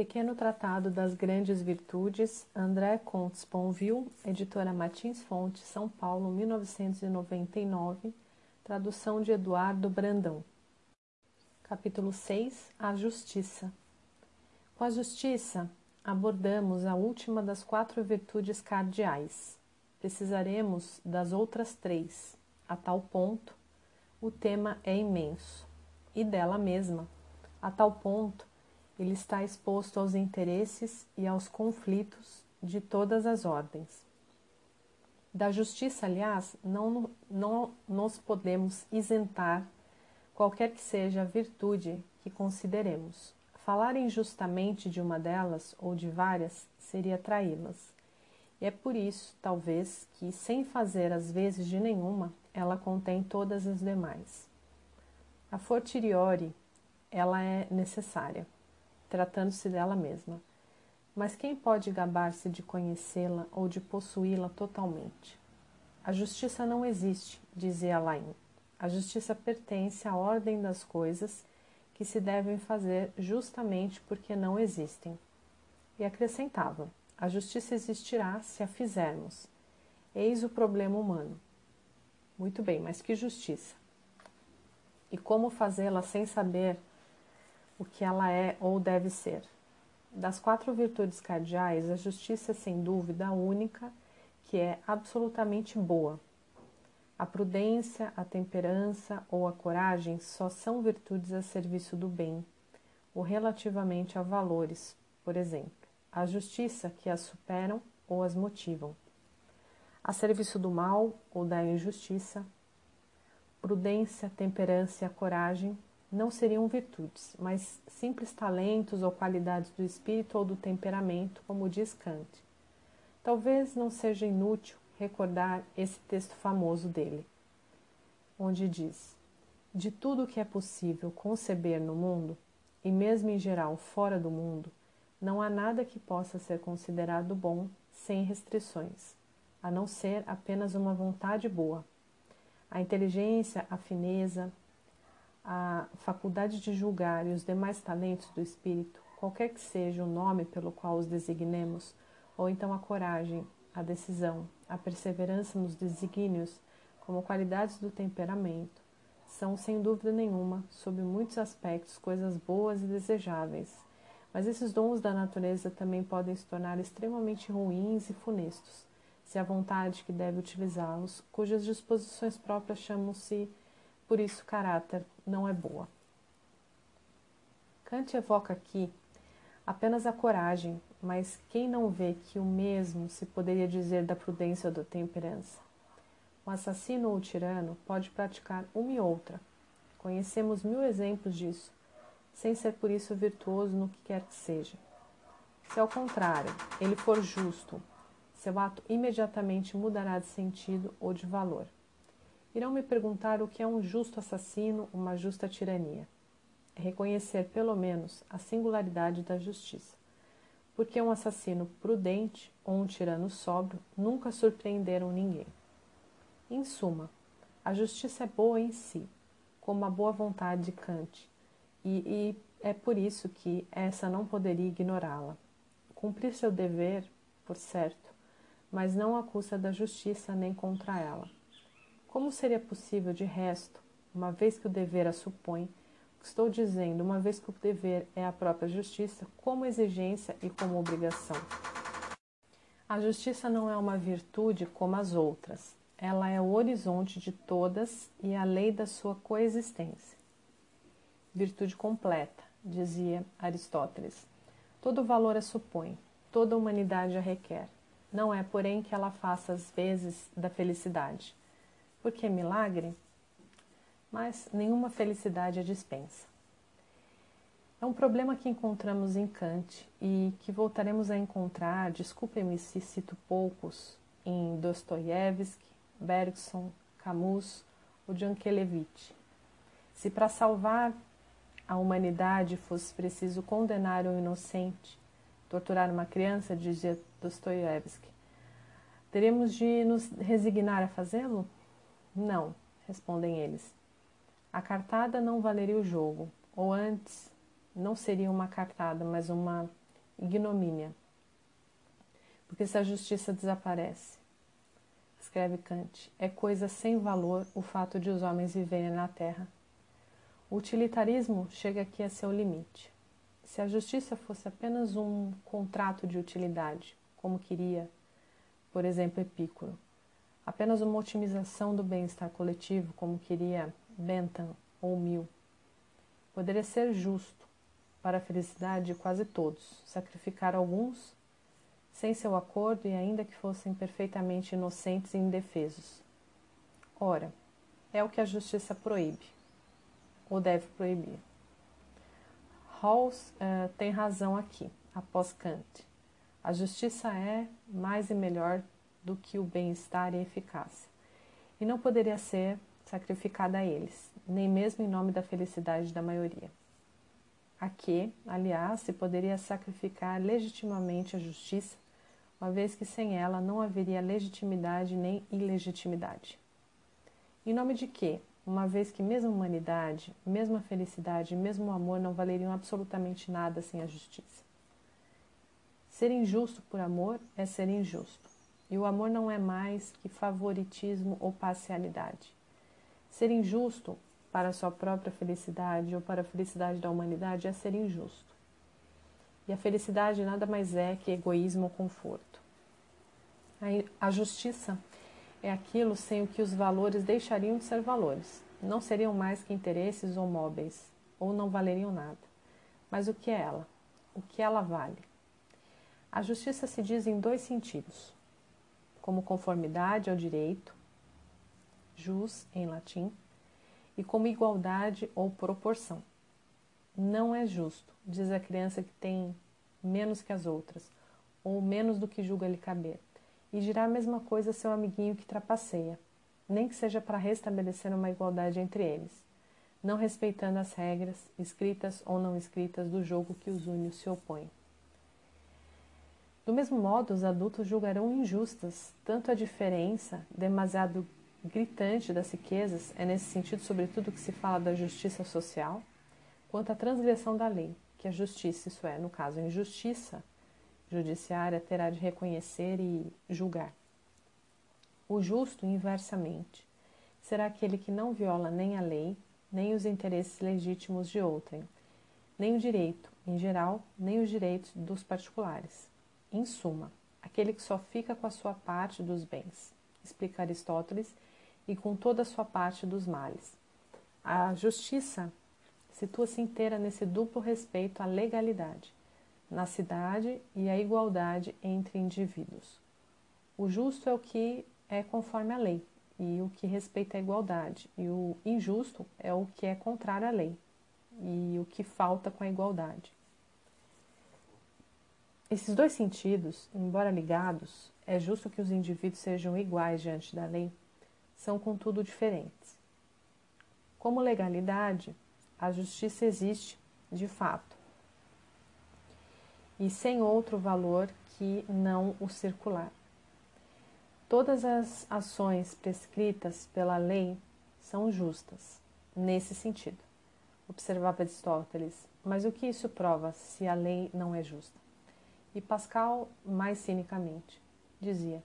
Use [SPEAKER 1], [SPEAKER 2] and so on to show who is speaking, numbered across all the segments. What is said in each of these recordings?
[SPEAKER 1] Pequeno Tratado das Grandes Virtudes, André Comte Sponville, editora Martins Fontes, São Paulo, 1999, tradução de Eduardo Brandão. Capítulo 6 A Justiça Com a justiça, abordamos a última das quatro virtudes cardeais. Precisaremos das outras três. A tal ponto, o tema é imenso. E dela mesma. A tal ponto, ele está exposto aos interesses e aos conflitos de todas as ordens. Da justiça, aliás, não, não nos podemos isentar, qualquer que seja a virtude que consideremos. Falar injustamente de uma delas ou de várias seria traí-las. E é por isso, talvez, que, sem fazer as vezes de nenhuma, ela contém todas as demais. A fortiori, ela é necessária tratando-se dela mesma. Mas quem pode gabar-se de conhecê-la ou de possuí-la totalmente? A justiça não existe, dizia Alain. A justiça pertence à ordem das coisas que se devem fazer justamente porque não existem. E acrescentava: a justiça existirá se a fizermos. Eis o problema humano. Muito bem, mas que justiça? E como fazê-la sem saber o que ela é ou deve ser. Das quatro virtudes cardeais, a justiça é sem dúvida a única que é absolutamente boa. A prudência, a temperança ou a coragem só são virtudes a serviço do bem, ou relativamente a valores, por exemplo, a justiça que as superam ou as motivam. A serviço do mal ou da injustiça, prudência, temperança e a coragem não seriam virtudes, mas simples talentos ou qualidades do espírito ou do temperamento, como diz Kant. Talvez não seja inútil recordar esse texto famoso dele, onde diz: De tudo que é possível conceber no mundo, e mesmo em geral fora do mundo, não há nada que possa ser considerado bom sem restrições, a não ser apenas uma vontade boa. A inteligência, a fineza, a faculdade de julgar e os demais talentos do espírito, qualquer que seja o nome pelo qual os designemos, ou então a coragem, a decisão, a perseverança nos desígnios, como qualidades do temperamento, são sem dúvida nenhuma, sob muitos aspectos, coisas boas e desejáveis. Mas esses dons da natureza também podem se tornar extremamente ruins e funestos, se a vontade que deve utilizá-los, cujas disposições próprias chamam-se por isso caráter não é boa. Kant evoca aqui apenas a coragem, mas quem não vê que o mesmo se poderia dizer da prudência ou da temperança? O assassino ou o tirano pode praticar uma e outra. Conhecemos mil exemplos disso, sem ser por isso virtuoso no que quer que seja. Se ao contrário, ele for justo, seu ato imediatamente mudará de sentido ou de valor. Irão me perguntar o que é um justo assassino, uma justa tirania. É reconhecer, pelo menos, a singularidade da justiça. Porque um assassino prudente ou um tirano sóbrio nunca surpreenderam ninguém. Em suma, a justiça é boa em si, como a boa vontade de Kant, e, e é por isso que essa não poderia ignorá-la. Cumprir seu dever, por certo, mas não à custa da justiça nem contra ela. Como seria possível, de resto, uma vez que o dever a supõe, estou dizendo, uma vez que o dever é a própria justiça, como exigência e como obrigação? A justiça não é uma virtude como as outras, ela é o horizonte de todas e a lei da sua coexistência. Virtude completa, dizia Aristóteles. Todo valor a supõe, toda humanidade a requer. Não é, porém, que ela faça as vezes da felicidade porque é milagre, mas nenhuma felicidade a dispensa. É um problema que encontramos em Kant e que voltaremos a encontrar, desculpem-me se cito poucos, em Dostoiévski, Bergson, Camus ou Jankelevich. Se para salvar a humanidade fosse preciso condenar um inocente, torturar uma criança, dizia Dostoiévski, teremos de nos resignar a fazê-lo? Não, respondem eles. A cartada não valeria o jogo, ou antes, não seria uma cartada, mas uma ignomínia. Porque se a justiça desaparece, escreve Kant, é coisa sem valor o fato de os homens viverem na Terra. O utilitarismo chega aqui a seu limite. Se a justiça fosse apenas um contrato de utilidade, como queria, por exemplo, Epicuro, apenas uma otimização do bem-estar coletivo, como queria Bentham ou Mill, poderia ser justo para a felicidade de quase todos, sacrificar alguns sem seu acordo e ainda que fossem perfeitamente inocentes e indefesos. Ora, é o que a justiça proíbe, ou deve proibir. Rawls uh, tem razão aqui, após Kant. A justiça é mais e melhor do que o bem-estar e a eficácia, e não poderia ser sacrificada a eles, nem mesmo em nome da felicidade da maioria. A que, aliás, se poderia sacrificar legitimamente a justiça uma vez que sem ela não haveria legitimidade nem ilegitimidade. Em nome de quê? Uma vez que mesmo a humanidade, mesmo a felicidade, mesmo o amor não valeriam absolutamente nada sem a justiça. Ser injusto por amor é ser injusto. E o amor não é mais que favoritismo ou parcialidade. Ser injusto para a sua própria felicidade ou para a felicidade da humanidade é ser injusto. E a felicidade nada mais é que egoísmo ou conforto. A justiça é aquilo sem o que os valores deixariam de ser valores. Não seriam mais que interesses ou móveis, ou não valeriam nada. Mas o que é ela? O que ela vale? A justiça se diz em dois sentidos: como conformidade ao direito, jus em latim, e como igualdade ou proporção. Não é justo, diz a criança que tem menos que as outras, ou menos do que julga lhe caber, e dirá a mesma coisa a seu amiguinho que trapaceia, nem que seja para restabelecer uma igualdade entre eles, não respeitando as regras, escritas ou não escritas, do jogo que os une se opõem. Do mesmo modo, os adultos julgarão injustas tanto a diferença demasiado gritante das riquezas, é nesse sentido, sobretudo, que se fala da justiça social, quanto à transgressão da lei, que a justiça, isso é, no caso, a injustiça judiciária, terá de reconhecer e julgar. O justo, inversamente, será aquele que não viola nem a lei, nem os interesses legítimos de outrem, nem o direito, em geral, nem os direitos dos particulares. Em suma, aquele que só fica com a sua parte dos bens, explica Aristóteles, e com toda a sua parte dos males. A justiça situa-se inteira nesse duplo respeito à legalidade, na cidade e à igualdade entre indivíduos. O justo é o que é conforme à lei e o que respeita a igualdade, e o injusto é o que é contrário à lei e o que falta com a igualdade. Esses dois sentidos, embora ligados, é justo que os indivíduos sejam iguais diante da lei, são contudo diferentes. Como legalidade, a justiça existe de fato e sem outro valor que não o circular. Todas as ações prescritas pela lei são justas, nesse sentido, observava Aristóteles. Mas o que isso prova se a lei não é justa? E Pascal, mais cinicamente, dizia: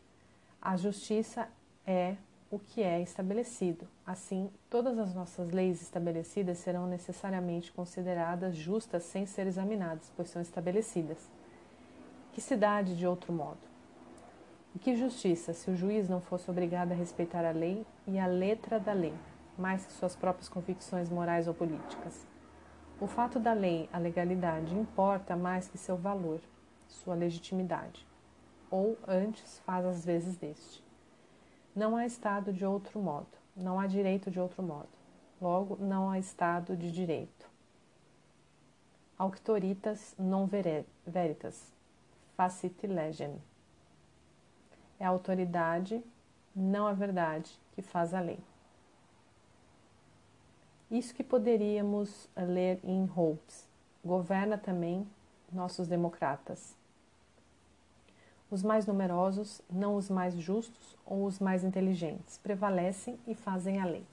[SPEAKER 1] a justiça é o que é estabelecido. Assim, todas as nossas leis estabelecidas serão necessariamente consideradas justas sem ser examinadas, pois são estabelecidas. Que cidade de outro modo? E que justiça se o juiz não fosse obrigado a respeitar a lei e a letra da lei, mais que suas próprias convicções morais ou políticas? O fato da lei, a legalidade, importa mais que seu valor, sua legitimidade, ou antes faz às vezes deste. Não há Estado de outro modo, não há direito de outro modo. Logo, não há Estado de direito. Auctoritas non veritas, facit legem. É a autoridade, não a verdade, que faz a lei. Isso que poderíamos ler em Hobbes. Governa também nossos democratas os mais numerosos, não os mais justos ou os mais inteligentes, prevalecem e fazem a lei.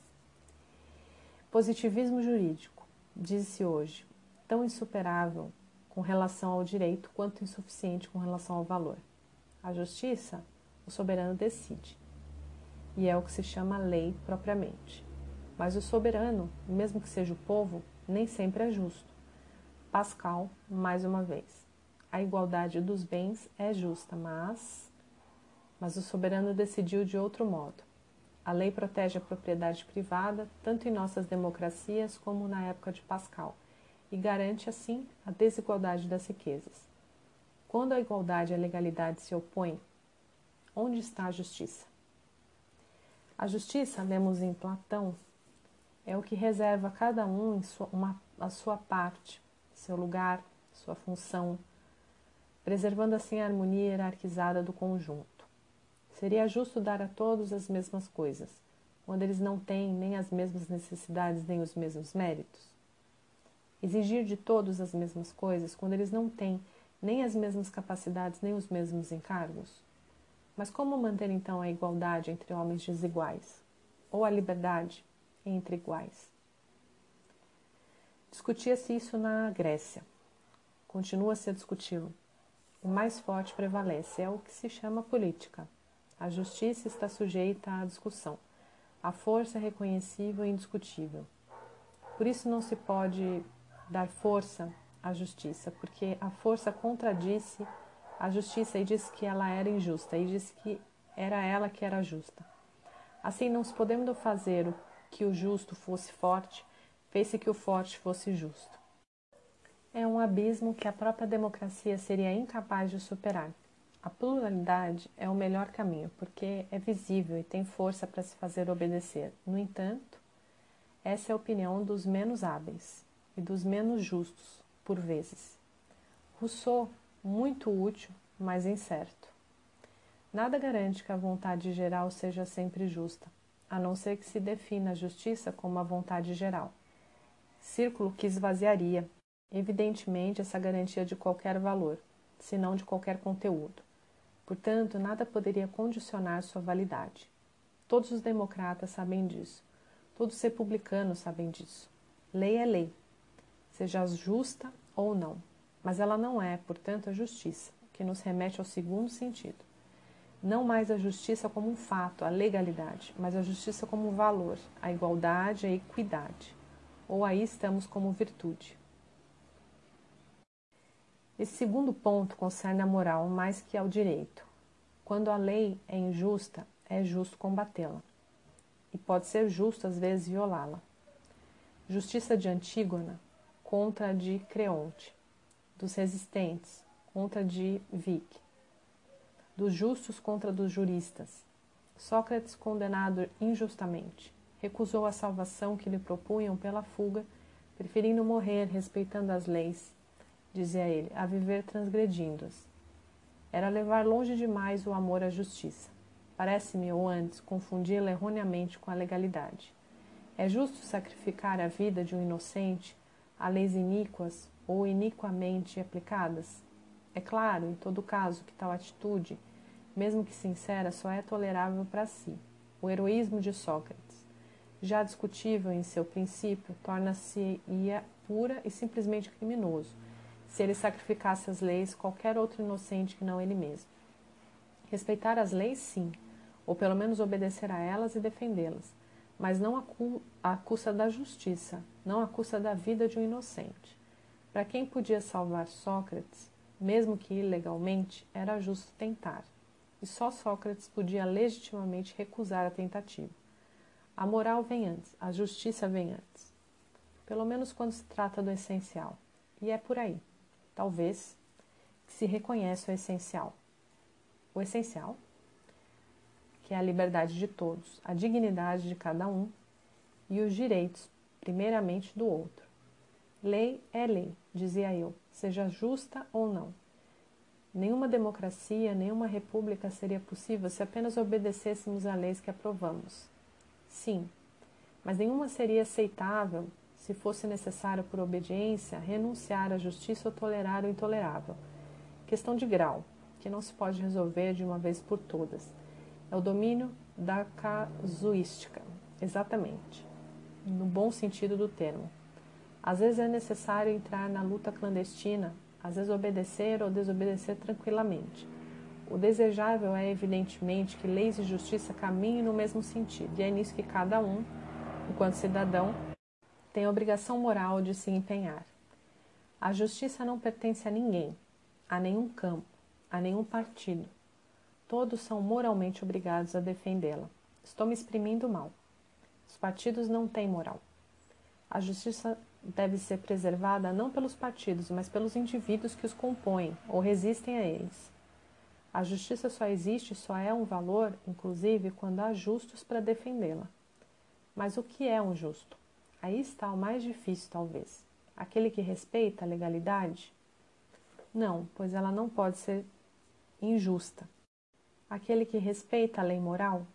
[SPEAKER 1] Positivismo jurídico, diz-se hoje, tão insuperável com relação ao direito quanto insuficiente com relação ao valor. A justiça, o soberano decide, e é o que se chama lei propriamente. Mas o soberano, mesmo que seja o povo, nem sempre é justo. Pascal, mais uma vez. A igualdade dos bens é justa, mas. Mas o soberano decidiu de outro modo. A lei protege a propriedade privada, tanto em nossas democracias como na época de Pascal e garante, assim, a desigualdade das riquezas. Quando a igualdade e a legalidade se opõem, onde está a justiça? A justiça, lemos em Platão, é o que reserva a cada um sua, uma, a sua parte, seu lugar, sua função, preservando assim a harmonia hierarquizada do conjunto. Seria justo dar a todos as mesmas coisas, quando eles não têm nem as mesmas necessidades nem os mesmos méritos? Exigir de todos as mesmas coisas quando eles não têm nem as mesmas capacidades nem os mesmos encargos? Mas como manter então a igualdade entre homens desiguais? Ou a liberdade entre iguais? Discutia-se isso na Grécia. Continua-se a discuti-lo. O mais forte prevalece, é o que se chama política. A justiça está sujeita à discussão. A força é reconhecível e indiscutível. Por isso não se pode dar força à justiça, porque a força contradisse a justiça e disse que ela era injusta e disse que era ela que era justa. Assim, não se podendo fazer que o justo fosse forte, fez-se que o forte fosse justo. É um abismo que a própria democracia seria incapaz de superar. A pluralidade é o melhor caminho, porque é visível e tem força para se fazer obedecer. No entanto, essa é a opinião dos menos hábeis e dos menos justos, por vezes. Rousseau, muito útil, mas incerto. Nada garante que a vontade geral seja sempre justa, a não ser que se defina a justiça como a vontade geral. Círculo que esvaziaria, evidentemente, essa garantia de qualquer valor, se não de qualquer conteúdo. Portanto, nada poderia condicionar sua validade. Todos os democratas sabem disso. Todos os republicanos sabem disso. Lei é lei, seja justa ou não, mas ela não é, portanto, a justiça, que nos remete ao segundo sentido. Não mais a justiça como um fato, a legalidade, mas a justiça como um valor, a igualdade, a equidade. Ou aí estamos como virtude. Esse segundo ponto concerne a moral mais que ao direito. Quando a lei é injusta, é justo combatê-la. E pode ser justo, às vezes, violá-la. Justiça de Antígona contra a de Creonte, dos resistentes contra a de Vic, dos justos contra dos juristas. Sócrates, condenado injustamente, recusou a salvação que lhe propunham pela fuga, preferindo morrer respeitando as leis, dizia ele, a viver transgredindo-as. Era levar longe demais o amor à justiça. Parece-me, ou antes, confundi-la erroneamente com a legalidade. É justo sacrificar a vida de um inocente a leis iníquas ou iniquamente aplicadas? É claro, em todo caso, que tal atitude, mesmo que sincera, só é tolerável para si. O heroísmo de Sócrates, já discutível em seu princípio, torna-se ia pura e simplesmente criminoso, se ele sacrificasse as leis qualquer outro inocente que não ele mesmo. Respeitar as leis, sim, ou pelo menos obedecer a elas e defendê-las, mas não à custa da justiça, não à custa da vida de um inocente. Para quem podia salvar Sócrates, mesmo que ilegalmente, era justo tentar, e só Sócrates podia legitimamente recusar a tentativa. A moral vem antes, a justiça vem antes. Pelo menos quando se trata do essencial. E é por aí, talvez, que se reconhece o essencial. O essencial que é a liberdade de todos, a dignidade de cada um e os direitos, primeiramente, do outro. Lei é lei, dizia eu, seja justa ou não. Nenhuma democracia, nenhuma república seria possível se apenas obedecêssemos a leis que aprovamos. Sim, mas nenhuma seria aceitável se fosse necessário, por obediência, renunciar à justiça ou tolerar o intolerável. Questão de grau, que não se pode resolver de uma vez por todas é o domínio da casuística, exatamente, no bom sentido do termo. Às vezes é necessário entrar na luta clandestina, às vezes obedecer ou desobedecer tranquilamente. O desejável é, evidentemente, que leis e justiça caminhem no mesmo sentido, e é nisso que cada um, enquanto cidadão, tem a obrigação moral de se empenhar. A justiça não pertence a ninguém, a nenhum campo, a nenhum partido. Todos são moralmente obrigados a defendê-la. Estou me exprimindo mal. Os partidos não têm moral. A justiça deve ser preservada não pelos partidos, mas pelos indivíduos que os compõem ou resistem a eles. A justiça só existe, só é um valor, inclusive, quando há justos para defendê-la. Mas o que é um justo? Aí está o mais difícil, talvez. Aquele que respeita a legalidade? Não, pois ela não pode ser injusta. Aquele que respeita a lei moral?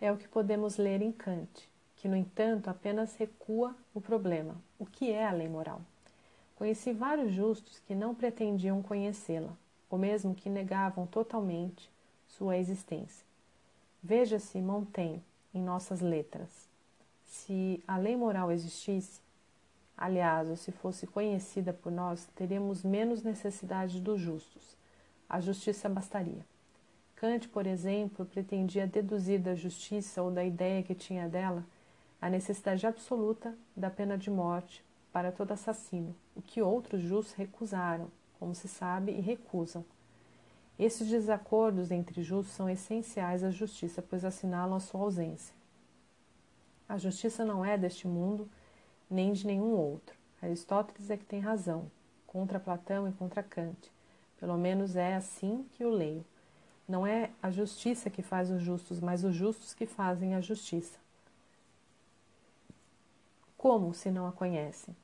[SPEAKER 1] É o que podemos ler em Kant que, no entanto, apenas recua o problema. O que é a lei moral? Conheci vários justos que não pretendiam conhecê-la, ou mesmo que negavam totalmente sua existência. Veja-se Montaigne em nossas letras. Se a lei moral existisse, aliás, ou se fosse conhecida por nós, teríamos menos necessidade dos justos. A justiça bastaria. Kant, por exemplo, pretendia deduzir da justiça ou da ideia que tinha dela a necessidade absoluta da pena de morte para todo assassino, o que outros justos recusaram, como se sabe, e recusam. Esses desacordos entre justos são essenciais à justiça, pois assinalam a sua ausência. A justiça não é deste mundo, nem de nenhum outro. Aristóteles é que tem razão, contra Platão e contra Kant. Pelo menos é assim que o leio. Não é a justiça que faz os justos, mas os justos que fazem a justiça. Como se não a conhecem?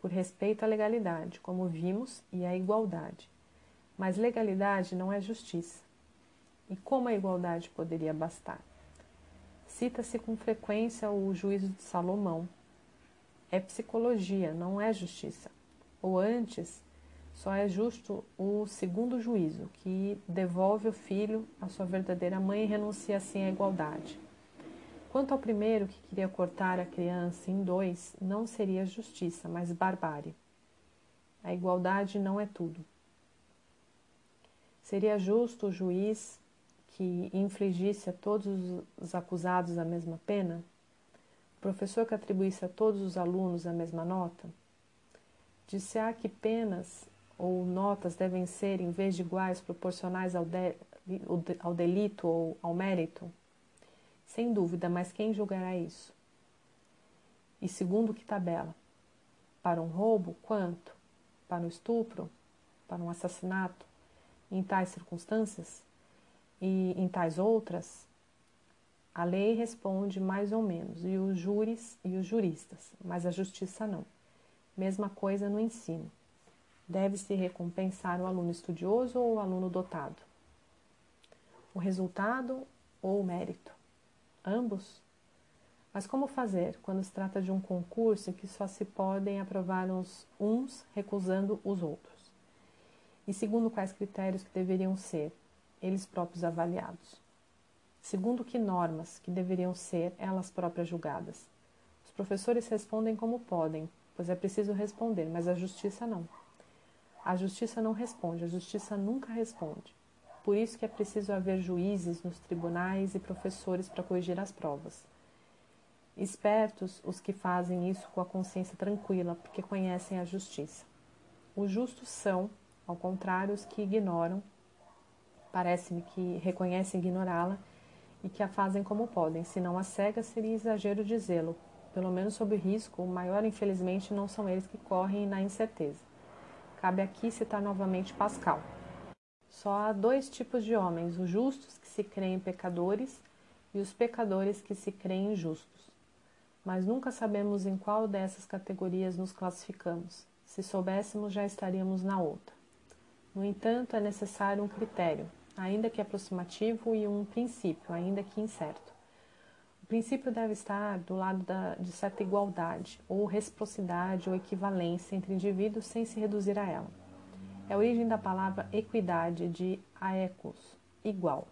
[SPEAKER 1] Por respeito à legalidade, como vimos, e à igualdade. Mas legalidade não é justiça. E como a igualdade poderia bastar? Cita-se com frequência o juízo de Salomão. É psicologia, não é justiça. Ou antes, só é justo o segundo juízo, que devolve o filho à sua verdadeira mãe e renuncia assim à igualdade. Quanto ao primeiro, que queria cortar a criança em dois, não seria justiça, mas barbárie. A igualdade não é tudo. Seria justo o juiz que infligisse a todos os acusados a mesma pena? O professor que atribuísse a todos os alunos a mesma nota? Disse-á que penas ou notas devem ser, em vez de iguais, proporcionais ao, de, ao delito ou ao mérito? Sem dúvida, mas quem julgará isso? E segundo que tabela? Para um roubo, quanto? Para um estupro? Para um assassinato? Em tais circunstâncias? E em tais outras? A lei responde mais ou menos, e os júris e os juristas, mas a justiça não. Mesma coisa no ensino. Deve-se recompensar o aluno estudioso ou o aluno dotado? O resultado ou o mérito? Ambos? Mas como fazer quando se trata de um concurso em que só se podem aprovar uns, uns recusando os outros? E segundo quais critérios que deveriam ser eles próprios avaliados? Segundo que normas que deveriam ser elas próprias julgadas? Os professores respondem como podem, pois é preciso responder, mas a justiça não. A justiça não responde, a justiça nunca responde. Por isso que é preciso haver juízes nos tribunais e professores para corrigir as provas. Espertos os que fazem isso com a consciência tranquila, porque conhecem a justiça. Os justos são, ao contrário, os que ignoram, parece-me que reconhecem ignorá-la e que a fazem como podem, senão a cega seria exagero dizê-lo. Pelo menos sob risco, o maior, infelizmente, não são eles que correm na incerteza. Cabe aqui citar novamente Pascal. Só há dois tipos de homens: os justos que se creem pecadores e os pecadores que se creem justos. Mas nunca sabemos em qual dessas categorias nos classificamos. Se soubéssemos, já estaríamos na outra. No entanto, é necessário um critério, ainda que aproximativo, e um princípio, ainda que incerto. O princípio deve estar do lado da, de certa igualdade, ou reciprocidade ou equivalência entre indivíduos sem se reduzir a ela. É a origem da palavra equidade de aecos, igual.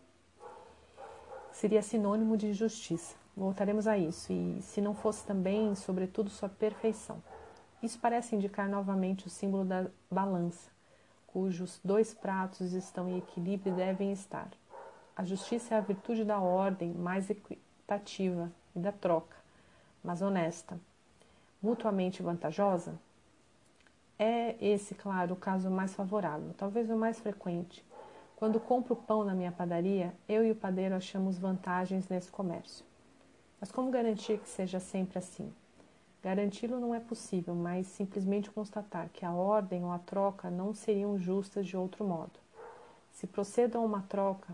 [SPEAKER 1] Seria sinônimo de justiça. Voltaremos a isso, e se não fosse também, sobretudo, sua perfeição. Isso parece indicar novamente o símbolo da balança, cujos dois pratos estão em equilíbrio e devem estar. A justiça é a virtude da ordem mais equitativa e da troca, mas honesta. Mutuamente vantajosa? É esse, claro, o caso mais favorável, talvez o mais frequente. Quando compro pão na minha padaria, eu e o padeiro achamos vantagens nesse comércio. Mas como garantir que seja sempre assim? Garanti-lo não é possível, mas simplesmente constatar que a ordem ou a troca não seriam justas de outro modo. Se procedo a uma troca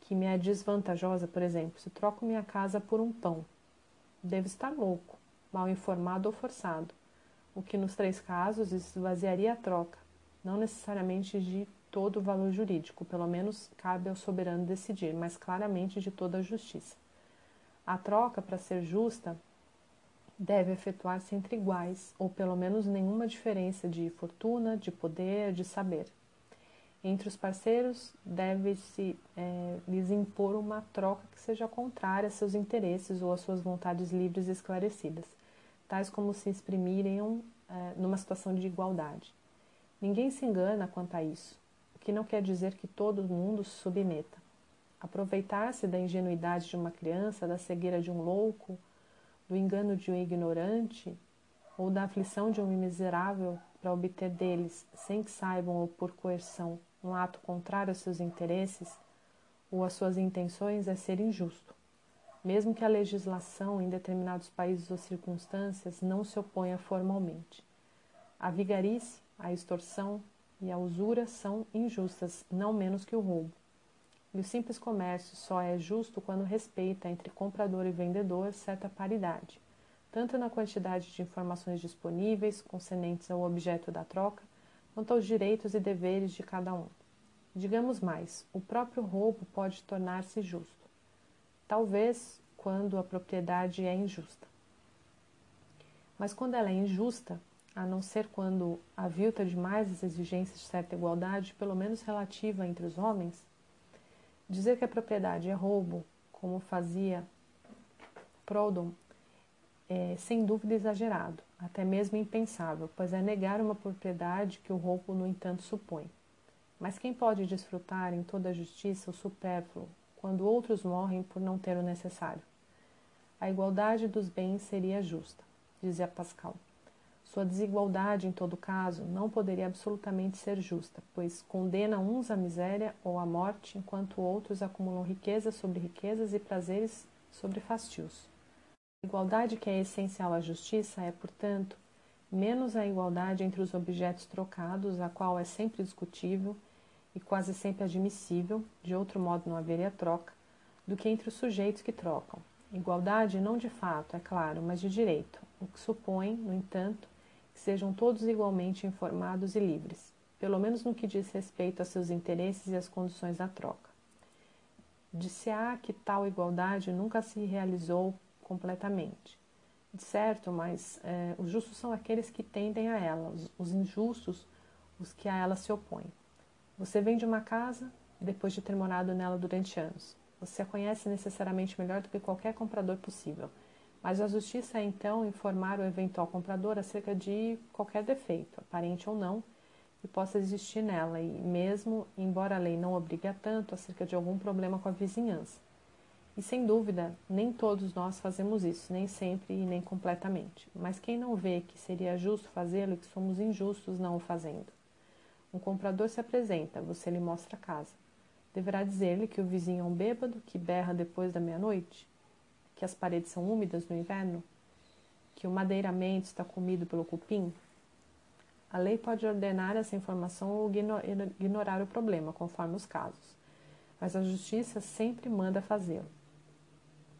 [SPEAKER 1] que me é desvantajosa, por exemplo, se troco minha casa por um pão, devo estar louco, mal informado ou forçado, o que nos três casos esvaziaria a troca, não necessariamente de todo o valor jurídico, pelo menos cabe ao soberano decidir, mas claramente de toda a justiça. A troca, para ser justa, deve efetuar-se entre iguais, ou pelo menos nenhuma diferença de fortuna, de poder, de saber. Entre os parceiros, deve-se é, lhes impor uma troca que seja contrária a seus interesses ou às suas vontades livres e esclarecidas, tais como se exprimirem é, numa situação de igualdade. Ninguém se engana quanto a isso, o que não quer dizer que todo mundo se submeta. Aproveitar-se da ingenuidade de uma criança, da cegueira de um louco, do engano de um ignorante ou da aflição de um miserável para obter deles, sem que saibam ou por coerção, um ato contrário aos seus interesses ou às suas intenções, é ser injusto. Mesmo que a legislação em determinados países ou circunstâncias não se oponha formalmente. A vigarice, a extorsão e a usura são injustas, não menos que o roubo. E o simples comércio só é justo quando respeita entre comprador e vendedor certa paridade, tanto na quantidade de informações disponíveis concernentes ao objeto da troca, quanto aos direitos e deveres de cada um. Digamos mais, o próprio roubo pode tornar-se justo, talvez quando a propriedade é injusta. Mas quando ela é injusta, a não ser quando avilta demais as exigências de certa igualdade, pelo menos relativa entre os homens, Dizer que a propriedade é roubo, como fazia Proudhon, é sem dúvida exagerado, até mesmo impensável, pois é negar uma propriedade que o roubo, no entanto, supõe. Mas quem pode desfrutar em toda a justiça o supérfluo, quando outros morrem por não ter o necessário? A igualdade dos bens seria justa, dizia Pascal. Sua desigualdade, em todo caso, não poderia absolutamente ser justa, pois condena uns à miséria ou à morte, enquanto outros acumulam riquezas sobre riquezas e prazeres sobre fastios. A igualdade que é essencial à justiça é, portanto, menos a igualdade entre os objetos trocados, a qual é sempre discutível e quase sempre admissível, de outro modo não haveria troca, do que entre os sujeitos que trocam. Igualdade não de fato, é claro, mas de direito, o que supõe, no entanto, que sejam todos igualmente informados e livres, pelo menos no que diz respeito a seus interesses e às condições da troca. Disse-á que tal igualdade nunca se realizou completamente. De certo, mas é, os justos são aqueles que tendem a ela, os, os injustos, os que a ela se opõem. Você vende uma casa depois de ter morado nela durante anos. Você a conhece necessariamente melhor do que qualquer comprador possível mas a justiça é então informar o eventual comprador acerca de qualquer defeito, aparente ou não, que possa existir nela, e mesmo, embora a lei não obrigue a tanto, acerca de algum problema com a vizinhança. E sem dúvida, nem todos nós fazemos isso, nem sempre e nem completamente. Mas quem não vê que seria justo fazê-lo e que somos injustos não o fazendo? Um comprador se apresenta, você lhe mostra a casa. Deverá dizer-lhe que o vizinho é um bêbado que berra depois da meia-noite? que as paredes são úmidas no inverno? Que o madeiramento está comido pelo cupim? A lei pode ordenar essa informação ou ignorar o problema, conforme os casos, mas a justiça sempre manda fazê-lo.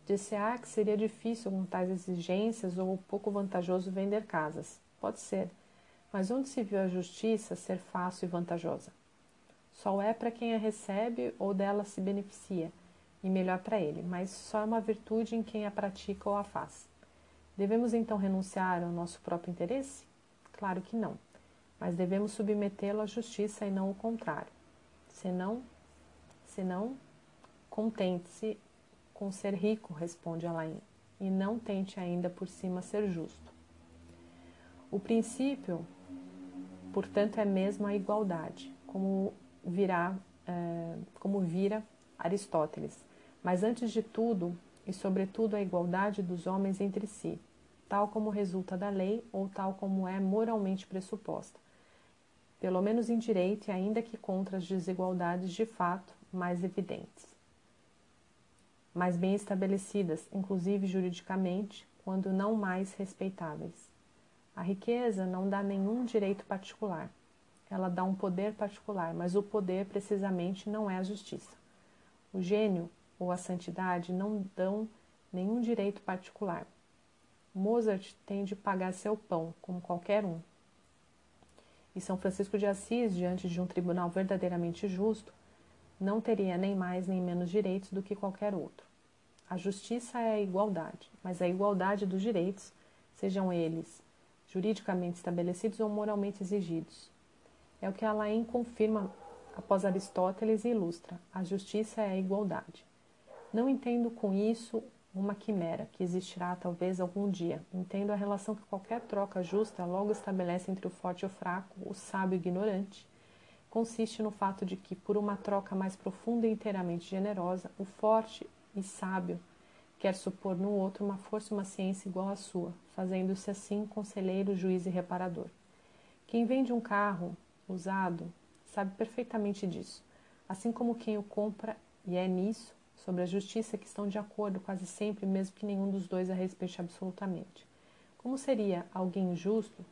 [SPEAKER 1] Disse-á que seria difícil com tais exigências ou pouco vantajoso vender casas. Pode ser, mas onde se viu a justiça ser fácil e vantajosa? Só é para quem a recebe ou dela se beneficia e melhor para ele, mas só é uma virtude em quem a pratica ou a faz. Devemos então renunciar ao nosso próprio interesse? Claro que não, mas devemos submetê-lo à justiça e não o contrário. Senão, senão contente-se com ser rico, responde Alain, e não tente ainda por cima ser justo. O princípio, portanto, é mesmo a igualdade, como virá, é, como vira Aristóteles. Mas antes de tudo, e sobretudo a igualdade dos homens entre si, tal como resulta da lei ou tal como é moralmente pressuposta, pelo menos em direito e ainda que contra as desigualdades de fato mais evidentes, mas bem estabelecidas, inclusive juridicamente, quando não mais respeitáveis. A riqueza não dá nenhum direito particular, ela dá um poder particular, mas o poder precisamente não é a justiça. O gênio ou a santidade não dão nenhum direito particular. Mozart tem de pagar seu pão, como qualquer um. E São Francisco de Assis, diante de um tribunal verdadeiramente justo, não teria nem mais nem menos direitos do que qualquer outro. A justiça é a igualdade, mas a igualdade dos direitos, sejam eles juridicamente estabelecidos ou moralmente exigidos. É o que Alain confirma após Aristóteles e ilustra: a justiça é a igualdade. Não entendo com isso uma quimera que existirá talvez algum dia. Entendo a relação que qualquer troca justa logo estabelece entre o forte e o fraco, o sábio e o ignorante. Consiste no fato de que, por uma troca mais profunda e inteiramente generosa, o forte e sábio quer supor no outro uma força uma ciência igual à sua, fazendo-se assim conselheiro, juiz e reparador. Quem vende um carro usado sabe perfeitamente disso, assim como quem o compra, e é nisso, sobre a justiça, que estão de acordo quase sempre, mesmo que nenhum dos dois a respeite absolutamente. Como seria alguém justo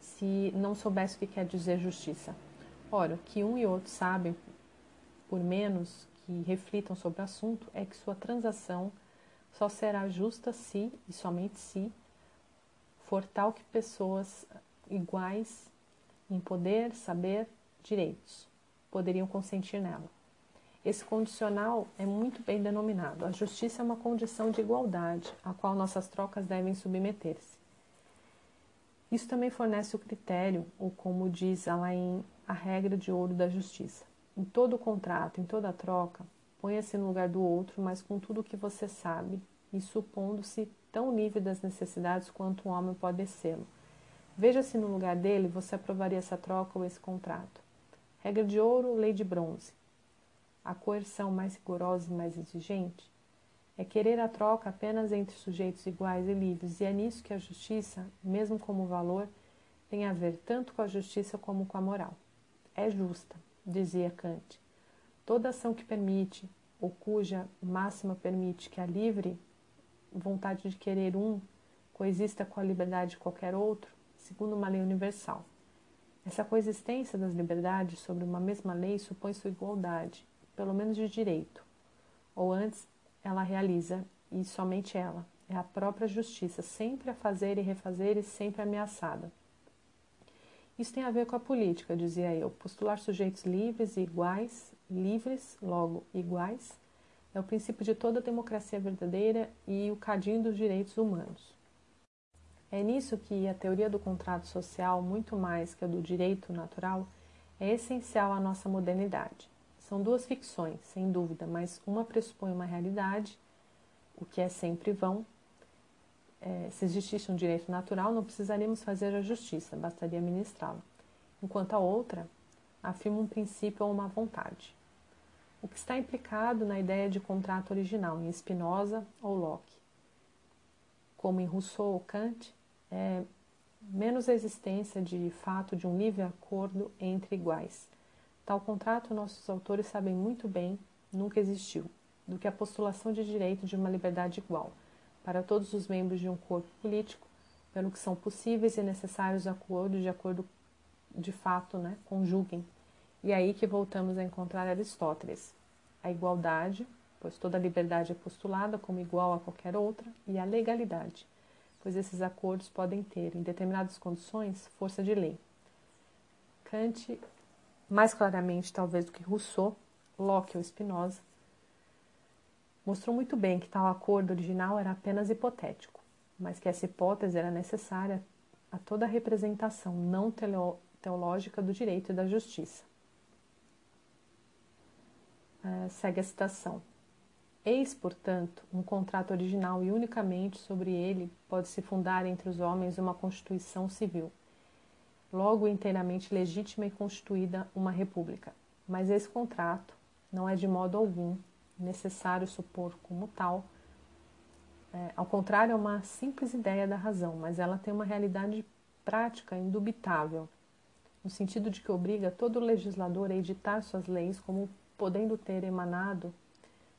[SPEAKER 1] se não soubesse o que quer dizer justiça? Ora, que um e outro sabem, por menos que reflitam sobre o assunto, é que sua transação só será justa se, e somente se, for tal que pessoas iguais em poder, saber, direitos poderiam consentir nela. Esse condicional é muito bem denominado. A justiça é uma condição de igualdade, a qual nossas trocas devem submeter-se. Isso também fornece o critério, ou como diz Alain, a regra de ouro da justiça. Em todo contrato, em toda troca, ponha-se no lugar do outro, mas com tudo o que você sabe, e supondo-se tão livre das necessidades quanto um homem pode sê-lo. Veja se no lugar dele você aprovaria essa troca ou esse contrato. Regra de ouro, lei de bronze. A coerção mais rigorosa e mais exigente é querer a troca apenas entre sujeitos iguais e livres, e é nisso que a justiça, mesmo como valor, tem a ver tanto com a justiça como com a moral. É justa, dizia Kant. Toda ação que permite, ou cuja máxima permite que a livre vontade de querer um coexista com a liberdade de qualquer outro, segundo uma lei universal. Essa coexistência das liberdades sobre uma mesma lei supõe sua igualdade, pelo menos de direito. Ou antes, ela realiza, e somente ela, é a própria justiça, sempre a fazer e refazer e sempre ameaçada. Isso tem a ver com a política, dizia eu. Postular sujeitos livres e iguais, livres, logo iguais, é o princípio de toda democracia verdadeira e o cadinho dos direitos humanos. É nisso que a teoria do contrato social, muito mais que a do direito natural, é essencial à nossa modernidade. São duas ficções, sem dúvida, mas uma pressupõe uma realidade, o que é sempre vão. É, se existisse um direito natural, não precisaríamos fazer a justiça, bastaria ministrá-la. Enquanto a outra afirma um princípio ou uma vontade. O que está implicado na ideia de contrato original em Spinoza ou Locke. Como em Rousseau ou Kant, é menos a existência de fato de um livre acordo entre iguais. Tal contrato, nossos autores sabem muito bem, nunca existiu, do que a postulação de direito de uma liberdade igual para todos os membros de um corpo político, pelo que são possíveis e necessários acordos de acordo de fato, né, conjuguem. E é aí que voltamos a encontrar Aristóteles. A igualdade, pois toda liberdade é postulada como igual a qualquer outra, e a legalidade, pois esses acordos podem ter, em determinadas condições, força de lei. Kant, mais claramente talvez do que Rousseau, Locke ou Spinoza, mostrou muito bem que tal acordo original era apenas hipotético, mas que essa hipótese era necessária a toda a representação não teológica do direito e da justiça. É, segue a citação. Eis, portanto, um contrato original e unicamente sobre ele pode se fundar entre os homens uma constituição civil, logo inteiramente legítima e constituída uma república. Mas esse contrato não é de modo algum necessário supor como tal. É, ao contrário, é uma simples ideia da razão, mas ela tem uma realidade prática indubitável, no sentido de que obriga todo legislador a editar suas leis como podendo ter emanado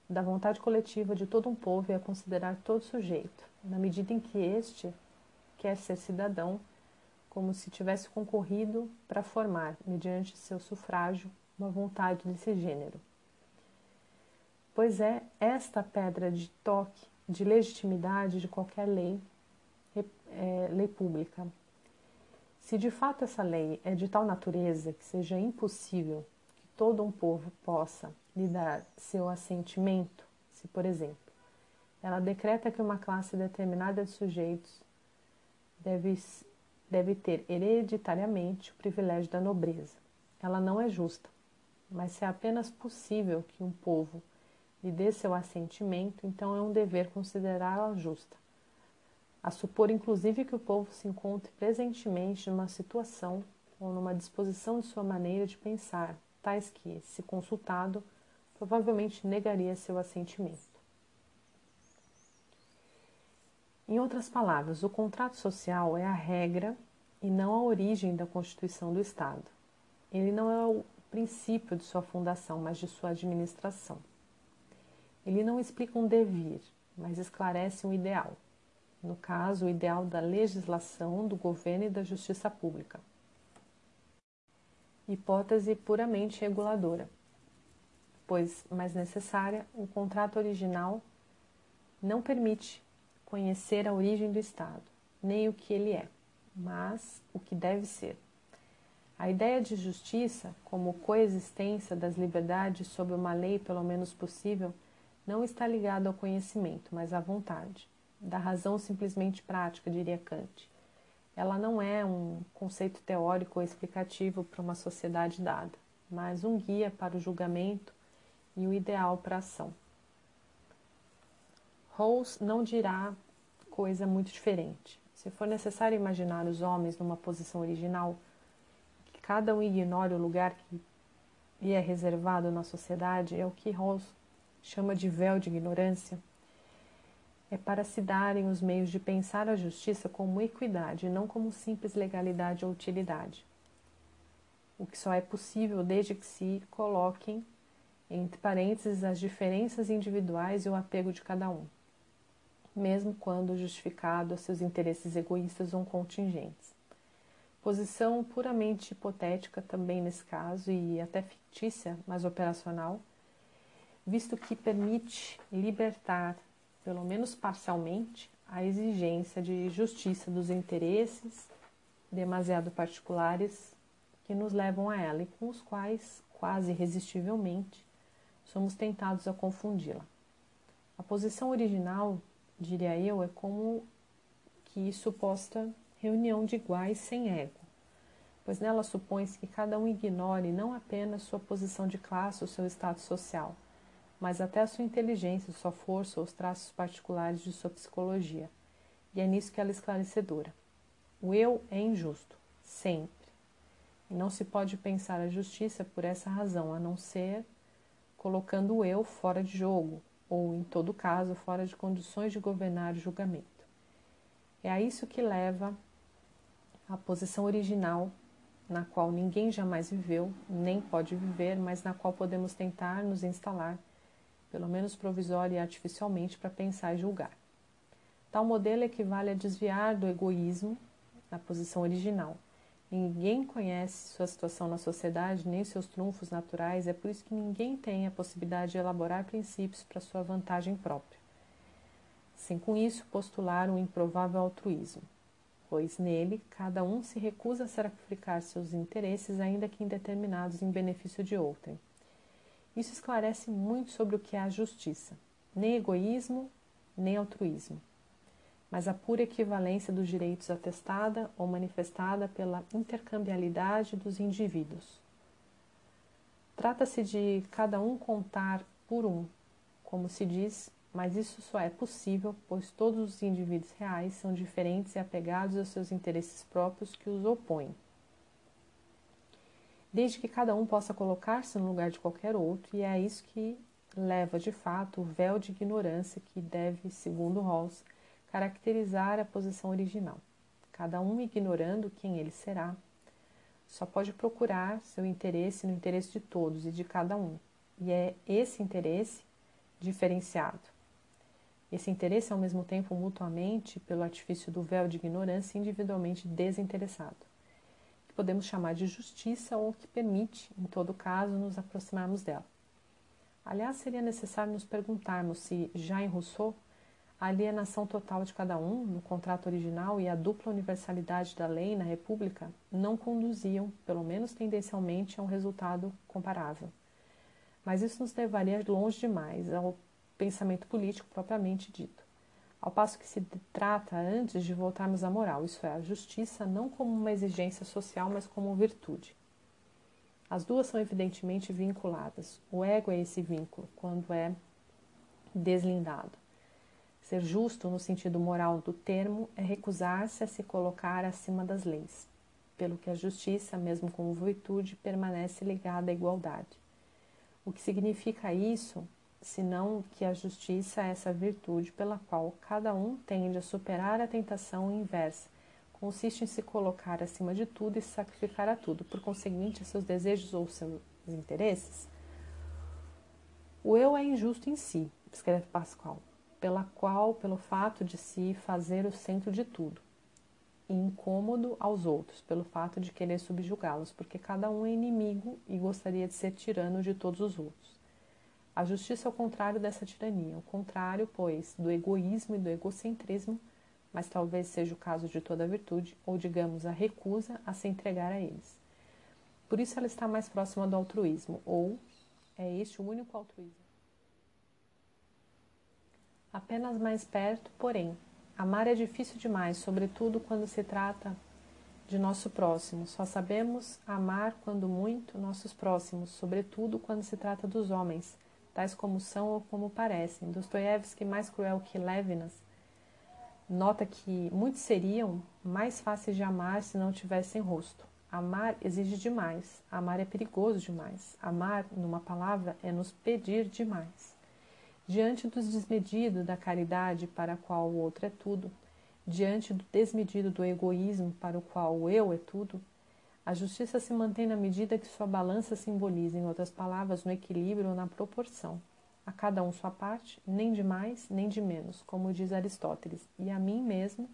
[SPEAKER 1] da vontade coletiva de todo um povo e a considerar todo sujeito, na medida em que este quer ser cidadão, como se tivesse concorrido para formar, mediante seu sufrágio, uma vontade desse gênero. Pois é esta pedra de toque de legitimidade de qualquer lei, é, lei pública. Se de fato essa lei é de tal natureza que seja impossível que todo um povo possa lhe dar seu assentimento, se, por exemplo, ela decreta que uma classe determinada de sujeitos deve, deve ter hereditariamente o privilégio da nobreza. Ela não é justa, mas se é apenas possível que um povo lhe dê seu assentimento, então é um dever considerá-la justa. A supor, inclusive, que o povo se encontre presentemente numa situação ou numa disposição de sua maneira de pensar, tais que, se consultado, provavelmente negaria seu assentimento. Em outras palavras, o contrato social é a regra e não a origem da constituição do Estado. Ele não é o princípio de sua fundação, mas de sua administração. Ele não explica um devir, mas esclarece um ideal. No caso, o ideal da legislação, do governo e da justiça pública. Hipótese puramente reguladora pois mais necessária, o contrato original não permite conhecer a origem do Estado, nem o que ele é, mas o que deve ser. A ideia de justiça, como coexistência das liberdades sob uma lei pelo menos possível, não está ligada ao conhecimento, mas à vontade, da razão simplesmente prática, diria Kant. Ela não é um conceito teórico ou explicativo para uma sociedade dada, mas um guia para o julgamento e o ideal para a ação. Rawls não dirá coisa muito diferente. Se for necessário imaginar os homens numa posição original, que cada um ignore o lugar que lhe é reservado na sociedade, é o que Rawls chama de véu de ignorância, é para se darem os meios de pensar a justiça como equidade, não como simples legalidade ou utilidade. O que só é possível desde que se coloquem entre parênteses, as diferenças individuais e o apego de cada um, mesmo quando justificado a seus interesses egoístas ou contingentes. Posição puramente hipotética também nesse caso e até fictícia, mas operacional, visto que permite libertar, pelo menos parcialmente, a exigência de justiça dos interesses demasiado particulares que nos levam a ela e com os quais, quase irresistivelmente, somos tentados a confundi-la. A posição original, diria eu, é como que suposta reunião de iguais sem ego, pois nela supõe-se que cada um ignore não apenas sua posição de classe ou seu status social, mas até a sua inteligência, sua força ou os traços particulares de sua psicologia. E é nisso que ela é esclarecedora. O eu é injusto, sempre. E não se pode pensar a justiça por essa razão, a não ser colocando o eu fora de jogo, ou, em todo caso, fora de condições de governar o julgamento. É a isso que leva a posição original, na qual ninguém jamais viveu, nem pode viver, mas na qual podemos tentar nos instalar, pelo menos provisória e artificialmente, para pensar e julgar. Tal modelo equivale a desviar do egoísmo na posição original Ninguém conhece sua situação na sociedade, nem seus trunfos naturais, é por isso que ninguém tem a possibilidade de elaborar princípios para sua vantagem própria. Sem com isso postular um improvável altruísmo, pois nele cada um se recusa a sacrificar seus interesses, ainda que indeterminados, em benefício de outrem. Isso esclarece muito sobre o que é a justiça, nem egoísmo, nem altruísmo mas a pura equivalência dos direitos atestada ou manifestada pela intercambialidade dos indivíduos. Trata-se de cada um contar por um, como se diz, mas isso só é possível pois todos os indivíduos reais são diferentes e apegados aos seus interesses próprios que os opõem. Desde que cada um possa colocar-se no lugar de qualquer outro, e é isso que leva de fato o véu de ignorância que deve, segundo Rawls, caracterizar a posição original. Cada um ignorando quem ele será, só pode procurar seu interesse no interesse de todos e de cada um. E é esse interesse diferenciado. Esse interesse ao mesmo tempo mutuamente, pelo artifício do véu de ignorância, individualmente desinteressado, que podemos chamar de justiça ou que permite, em todo caso, nos aproximarmos dela. Aliás, seria necessário nos perguntarmos se, já em Rousseau, a alienação total de cada um no contrato original e a dupla universalidade da lei na República não conduziam, pelo menos tendencialmente, a um resultado comparável. Mas isso nos levaria longe demais ao pensamento político propriamente dito. Ao passo que se trata antes de voltarmos à moral, isso é, a justiça não como uma exigência social, mas como virtude. As duas são evidentemente vinculadas. O ego é esse vínculo, quando é deslindado. Ser justo, no sentido moral do termo, é recusar-se a se colocar acima das leis, pelo que a justiça, mesmo como virtude, permanece ligada à igualdade. O que significa isso, senão que a justiça é essa virtude pela qual cada um tende a superar a tentação inversa consiste em se colocar acima de tudo e sacrificar a tudo, por conseguinte, a seus desejos ou seus interesses? O eu é injusto em si, escreve Pascal, pela qual, pelo fato de se fazer o centro de tudo, e incômodo aos outros, pelo fato de querer subjugá-los, porque cada um é inimigo e gostaria de ser tirano de todos os outros. A justiça é o contrário dessa tirania, o contrário, pois, do egoísmo e do egocentrismo mas talvez seja o caso de toda virtude, ou digamos a recusa a se entregar a eles. Por isso ela está mais próxima do altruísmo, ou é este o único altruísmo. Apenas mais perto, porém, amar é difícil demais, sobretudo quando se trata de nosso próximo. Só sabemos amar quando muito nossos próximos, sobretudo quando se trata dos homens, tais como são ou como parecem. Dostoiévski, mais cruel que Levinas, Nota que muitos seriam mais fáceis de amar se não tivessem rosto. Amar exige demais, amar é perigoso demais. Amar, numa palavra, é nos pedir demais. Diante do desmedido da caridade para a qual o outro é tudo, diante do desmedido do egoísmo para o qual o eu é tudo, a justiça se mantém na medida que sua balança simboliza, em outras palavras, no equilíbrio ou na proporção a cada um sua parte, nem de mais nem de menos, como diz Aristóteles, e a mim mesmo,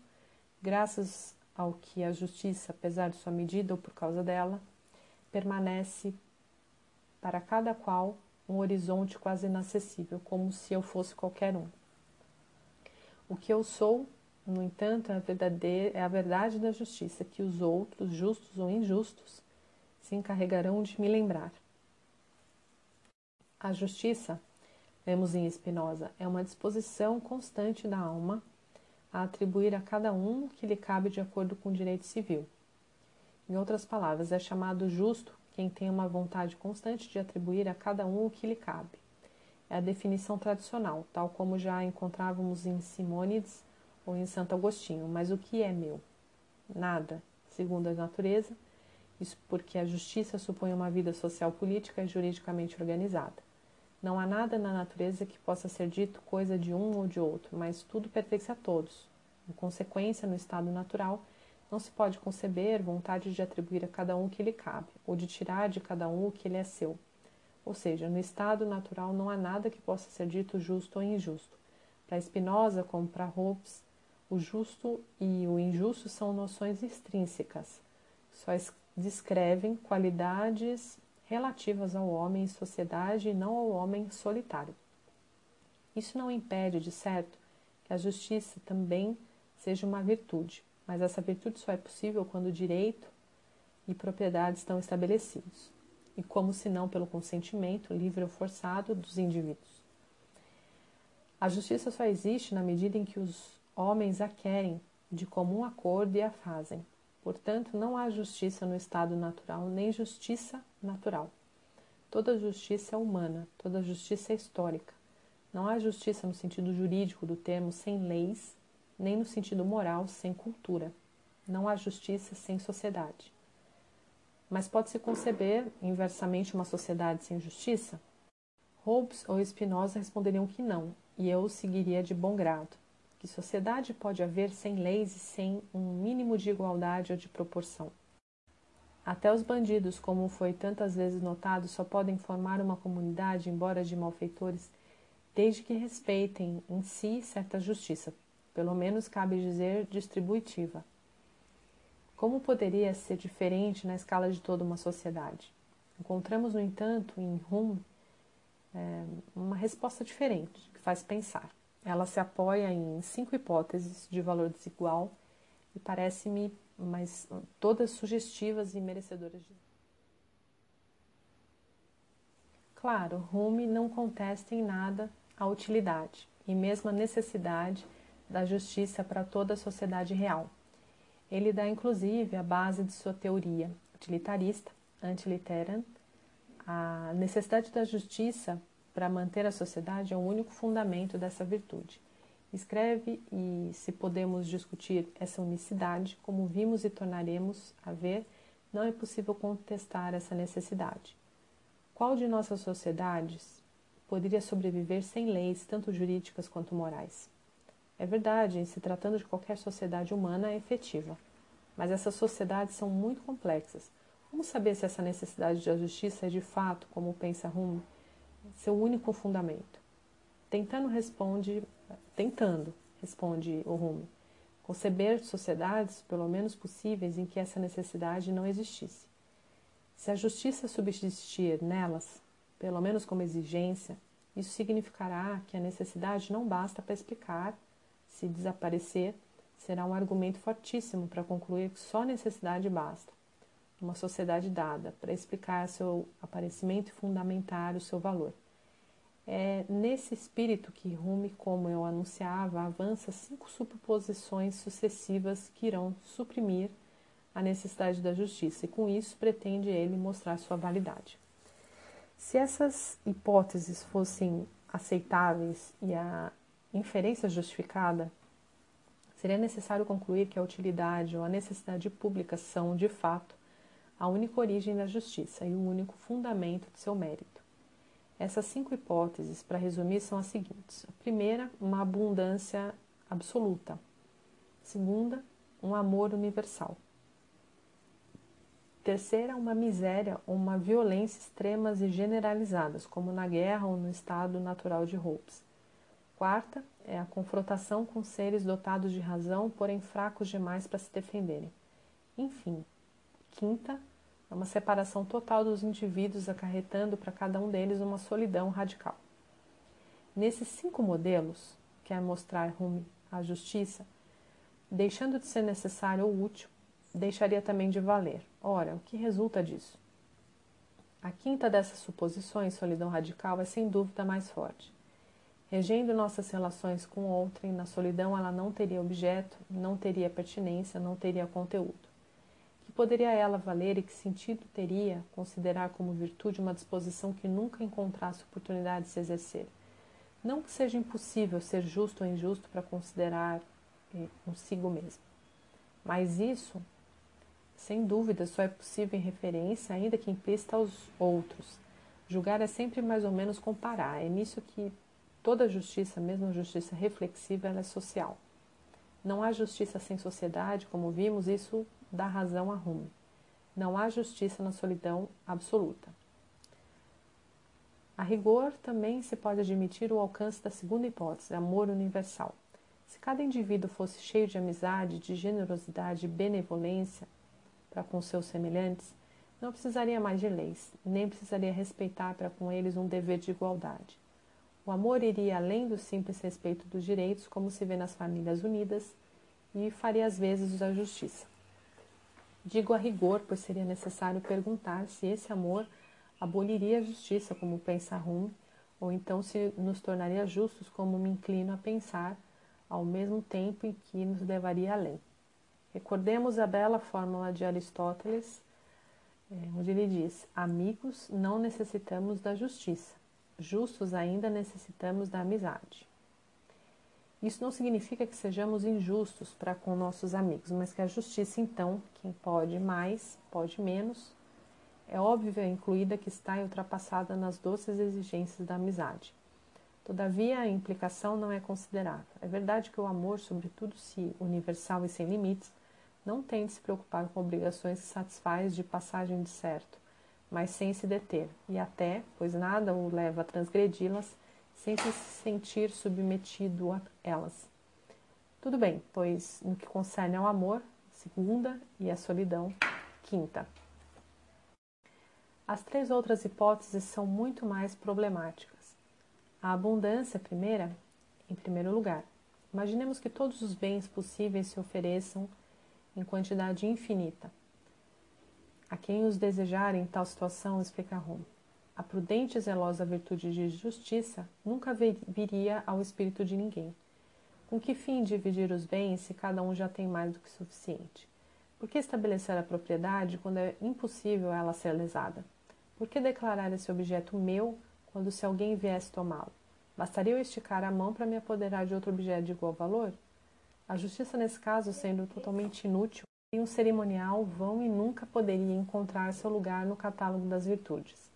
[SPEAKER 1] graças ao que a justiça, apesar de sua medida ou por causa dela, permanece para cada qual um horizonte quase inacessível, como se eu fosse qualquer um. O que eu sou, no entanto, é a, é a verdade da justiça, que os outros, justos ou injustos, se encarregarão de me lembrar. A justiça Vemos em Spinoza, é uma disposição constante da alma a atribuir a cada um o que lhe cabe de acordo com o direito civil. Em outras palavras, é chamado justo quem tem uma vontade constante de atribuir a cada um o que lhe cabe. É a definição tradicional, tal como já encontrávamos em Simônides ou em Santo Agostinho. Mas o que é meu? Nada, segundo a natureza, isso porque a justiça supõe uma vida social, política e juridicamente organizada. Não há nada na natureza que possa ser dito coisa de um ou de outro, mas tudo pertence a todos. Em consequência, no estado natural, não se pode conceber vontade de atribuir a cada um o que lhe cabe, ou de tirar de cada um o que lhe é seu. Ou seja, no estado natural não há nada que possa ser dito justo ou injusto. Para Spinoza, como para Hobbes, o justo e o injusto são noções extrínsecas, só descrevem qualidades relativas ao homem em sociedade e não ao homem solitário. Isso não impede, de certo, que a justiça também seja uma virtude, mas essa virtude só é possível quando o direito e propriedade estão estabelecidos, e como se não pelo consentimento, livre ou forçado, dos indivíduos. A justiça só existe na medida em que os homens a querem de comum acordo e a fazem. Portanto, não há justiça no estado natural, nem justiça natural. Toda justiça é humana, toda justiça é histórica. Não há justiça no sentido jurídico do termo sem leis, nem no sentido moral sem cultura. Não há justiça sem sociedade. Mas pode-se conceber inversamente uma sociedade sem justiça? Hobbes ou Spinoza responderiam que não, e eu seguiria de bom grado. Que sociedade pode haver sem leis e sem um mínimo de igualdade ou de proporção? Até os bandidos, como foi tantas vezes notado, só podem formar uma comunidade, embora de malfeitores, desde que respeitem em si certa justiça, pelo menos cabe dizer distributiva. Como poderia ser diferente na escala de toda uma sociedade? Encontramos, no entanto, em Hume é, uma resposta diferente, que faz pensar. Ela se apoia em cinco hipóteses de valor desigual e parece-me mas todas sugestivas e merecedoras de. Claro, Rumi não contesta em nada a utilidade e mesmo a necessidade da justiça para toda a sociedade real. Ele dá inclusive a base de sua teoria utilitarista, antiliteran, a necessidade da justiça para manter a sociedade é o único fundamento dessa virtude. Escreve e, se podemos discutir essa unicidade, como vimos e tornaremos a ver, não é possível contestar essa necessidade. Qual de nossas sociedades poderia sobreviver sem leis, tanto jurídicas quanto morais? É verdade, em se tratando de qualquer sociedade humana, é efetiva. Mas essas sociedades são muito complexas. Como saber se essa necessidade de justiça é de fato, como pensa Hume, seu único fundamento? Tentando responde tentando, responde o Rumi, conceber sociedades, pelo menos possíveis, em que essa necessidade não existisse. Se a justiça subsistir nelas, pelo menos como exigência, isso significará que a necessidade não basta para explicar, se desaparecer, será um argumento fortíssimo para concluir que só necessidade basta, numa sociedade dada, para explicar seu aparecimento e fundamentar o seu valor. É nesse espírito que Rumi, como eu anunciava, avança cinco suposições sucessivas que irão suprimir a necessidade da justiça, e com isso pretende ele mostrar sua validade. Se essas hipóteses fossem aceitáveis e a inferência justificada, seria necessário concluir que a utilidade ou a necessidade pública são, de fato, a única origem da justiça e o único fundamento de seu mérito. Essas cinco hipóteses, para resumir, são as seguintes: a primeira, uma abundância absoluta. A segunda, um amor universal. A terceira, uma miséria ou uma violência extremas e generalizadas, como na guerra ou no estado natural de Hobbes. Quarta, é a confrontação com seres dotados de razão, porém fracos demais para se defenderem. Enfim, quinta, é uma separação total dos indivíduos, acarretando para cada um deles uma solidão radical. Nesses cinco modelos, quer mostrar rumo à justiça, deixando de ser necessário ou útil, deixaria também de valer. Ora, o que resulta disso? A quinta dessas suposições, solidão radical, é sem dúvida mais forte. Regendo nossas relações com outrem, na solidão ela não teria objeto, não teria pertinência, não teria conteúdo poderia ela valer e que sentido teria considerar como virtude uma disposição que nunca encontrasse oportunidade de se exercer? Não que seja impossível ser justo ou injusto para considerar eh, consigo mesmo, mas isso, sem dúvida, só é possível em referência, ainda que implícita, aos outros. Julgar é sempre mais ou menos comparar, é nisso que toda justiça, mesmo a justiça reflexiva, ela é social. Não há justiça sem sociedade, como vimos, isso dá razão a Rumi. Não há justiça na solidão absoluta. A rigor, também se pode admitir o alcance da segunda hipótese, amor universal. Se cada indivíduo fosse cheio de amizade, de generosidade e benevolência para com seus semelhantes, não precisaria mais de leis, nem precisaria respeitar para com eles um dever de igualdade. O amor iria além do simples respeito dos direitos, como se vê nas famílias unidas, e faria às vezes a justiça. Digo a rigor, pois seria necessário perguntar se esse amor aboliria a justiça, como pensa Hume, ou então se nos tornaria justos, como me inclino a pensar, ao mesmo tempo em que nos levaria além. Recordemos a bela fórmula de Aristóteles, é, onde ele diz: Amigos, não necessitamos da justiça. justos ainda necessitamos da amizade. Isso não significa que sejamos injustos para com nossos amigos, mas que a justiça, então, quem pode mais, pode menos, é óbvia incluída que está ultrapassada nas doces exigências da amizade. Todavia, a implicação não é considerável. É verdade que o amor, sobretudo se universal e sem limites, não tem de se preocupar com obrigações que satisfaz de passagem de certo, mas sem se deter, e até, pois nada o leva a transgredi-las, sem se sentir submetido a elas. Tudo bem, pois no que concerne ao amor, segunda, e a solidão, quinta. As três outras hipóteses são muito mais problemáticas. A abundância, primeira, em primeiro lugar. Imaginemos que todos os bens possíveis se ofereçam em quantidade infinita. A quem os desejarem tal situação, explica Roma. A prudente e zelosa virtude de justiça nunca viria ao espírito de ninguém. Com que fim dividir os bens se cada um já tem mais do que suficiente? Por que estabelecer a propriedade quando é impossível ela ser lesada? Por que declarar esse objeto meu quando se alguém viesse tomá-lo? Bastaria eu esticar a mão para me apoderar de outro objeto de igual valor? A justiça, nesse caso, sendo totalmente inútil, tem um cerimonial vão e nunca poderia encontrar seu lugar no catálogo das virtudes.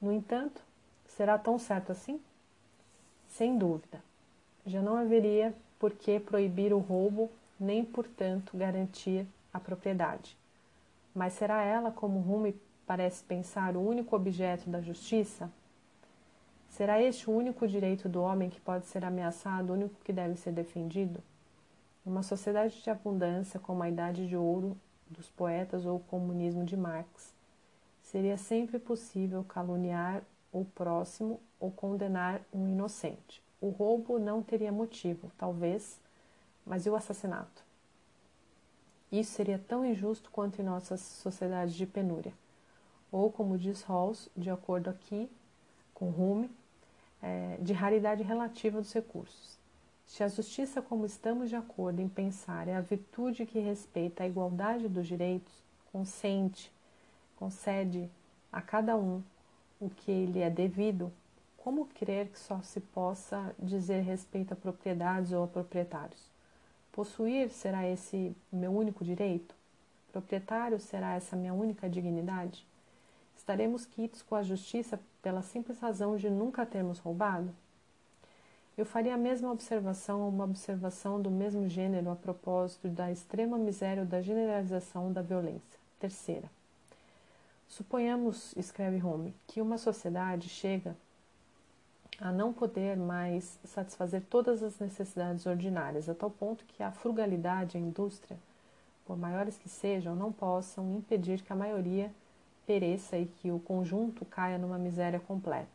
[SPEAKER 1] No entanto, será tão certo assim? Sem dúvida. Já não haveria por que proibir o roubo, nem, portanto, garantir a propriedade. Mas será ela, como Rumi parece pensar, o único objeto da justiça? Será este o único direito do homem que pode ser ameaçado, o único que deve ser defendido? Uma sociedade de abundância, como a Idade de Ouro dos poetas ou o comunismo de Marx, seria sempre possível caluniar o próximo ou condenar um inocente. O roubo não teria motivo, talvez, mas e o assassinato? Isso seria tão injusto quanto em nossas sociedades de penúria. Ou, como diz Rawls, de acordo aqui com Hume, é, de raridade relativa dos recursos. Se a justiça, como estamos de acordo em pensar, é a virtude que respeita a igualdade dos direitos, consente concede a cada um o que lhe é devido, como crer que só se possa dizer respeito a propriedades ou a proprietários? Possuir será esse meu único direito? Proprietário será essa minha única dignidade? Estaremos quites com a justiça pela simples razão de nunca termos roubado? Eu faria a mesma observação, uma observação do mesmo gênero a propósito da extrema miséria ou da generalização da violência. Terceira. Suponhamos, escreve Home, que uma sociedade chega a não poder mais satisfazer todas as necessidades ordinárias, a tal ponto que a frugalidade e a indústria, por maiores que sejam, não possam impedir que a maioria pereça e que o conjunto caia numa miséria completa.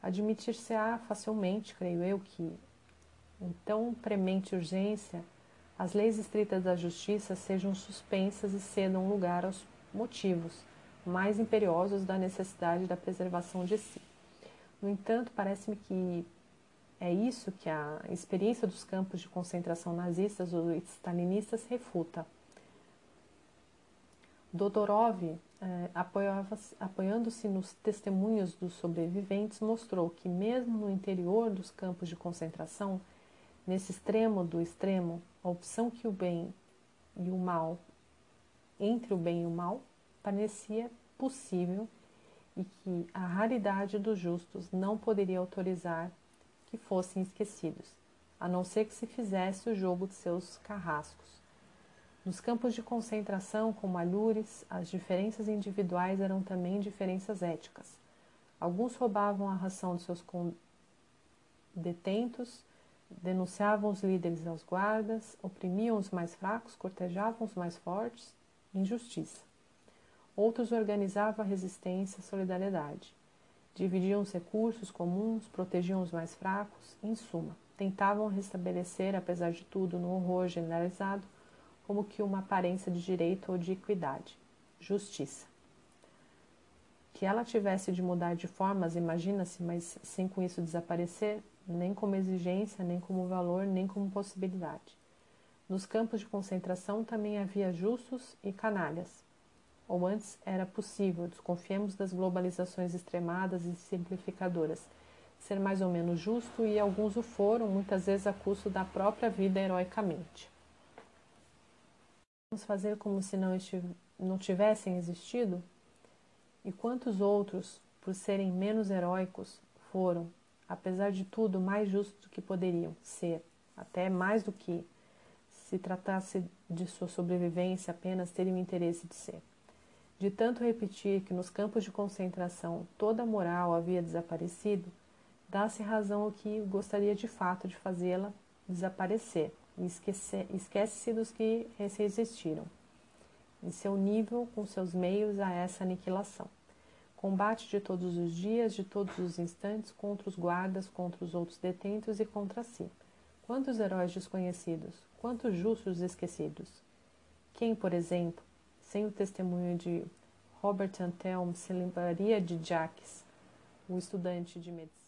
[SPEAKER 1] Admitir-se-á facilmente, creio eu, que, em tão premente urgência, as leis estritas da justiça sejam suspensas e cedam lugar aos motivos mais imperiosos da necessidade da preservação de si. No entanto, parece-me que é isso que a experiência dos campos de concentração nazistas ou stalinistas refuta. Dodorov, eh, apoiando-se nos testemunhos dos sobreviventes, mostrou que, mesmo no interior dos campos de concentração, nesse extremo do extremo, a opção que o bem e o mal entre o bem e o mal parecia possível e que a raridade dos justos não poderia autorizar que fossem esquecidos, a não ser que se fizesse o jogo de seus carrascos. Nos campos de concentração, como Alures, as diferenças individuais eram também diferenças éticas. Alguns roubavam a ração de seus detentos, denunciavam os líderes aos guardas, oprimiam os mais fracos, cortejavam os mais fortes, injustiça. Outros organizavam a resistência e solidariedade. Dividiam os recursos comuns, protegiam os mais fracos, em suma, tentavam restabelecer, apesar de tudo, no horror generalizado, como que uma aparência de direito ou de equidade, justiça. Que ela tivesse de mudar de formas, imagina-se, mas sem com isso desaparecer, nem como exigência, nem como valor, nem como possibilidade. Nos campos de concentração também havia justos e canalhas. ou antes era possível, desconfiemos das globalizações extremadas e simplificadoras, ser mais ou menos justo e alguns o foram, muitas vezes a custo da própria vida heroicamente. Vamos fazer como se não, não tivessem existido? E quantos outros, por serem menos heróicos, foram, apesar de tudo, mais justos do que poderiam ser, até mais do que, se tratasse de sua sobrevivência, apenas teriam interesse de ser. De tanto repetir que nos campos de concentração toda a moral havia desaparecido, dá-se razão ao que gostaria de fato de fazê-la desaparecer esquece-se dos que existiram, em seu nível, com seus meios a essa aniquilação. Combate de todos os dias, de todos os instantes, contra os guardas, contra os outros detentos e contra si. Quantos heróis desconhecidos, quantos justos esquecidos? Quem, por exemplo, sem o testemunho de Robert Antelme, se lembraria de Jacques, o estudante de medicina?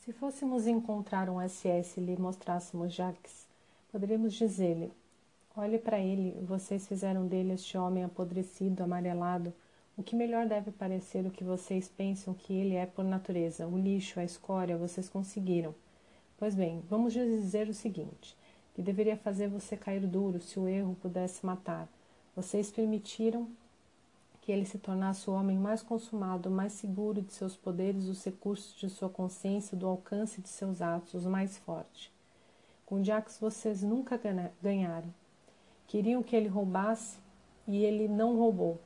[SPEAKER 1] Se fôssemos encontrar um SS e lhe mostrássemos Jacques, poderíamos dizer-lhe: Olhe para ele, vocês fizeram dele este homem apodrecido, amarelado. O que melhor deve parecer o que vocês pensam que ele é por natureza? O lixo, a escória, vocês conseguiram. Pois bem, vamos dizer o seguinte: que deveria fazer você cair duro se o erro pudesse matar. Vocês permitiram que ele se tornasse o homem mais consumado, mais seguro de seus poderes, os recursos de sua consciência, do alcance de seus atos, os mais fortes. Com Jax vocês nunca ganharam. Queriam que ele roubasse e ele não roubou.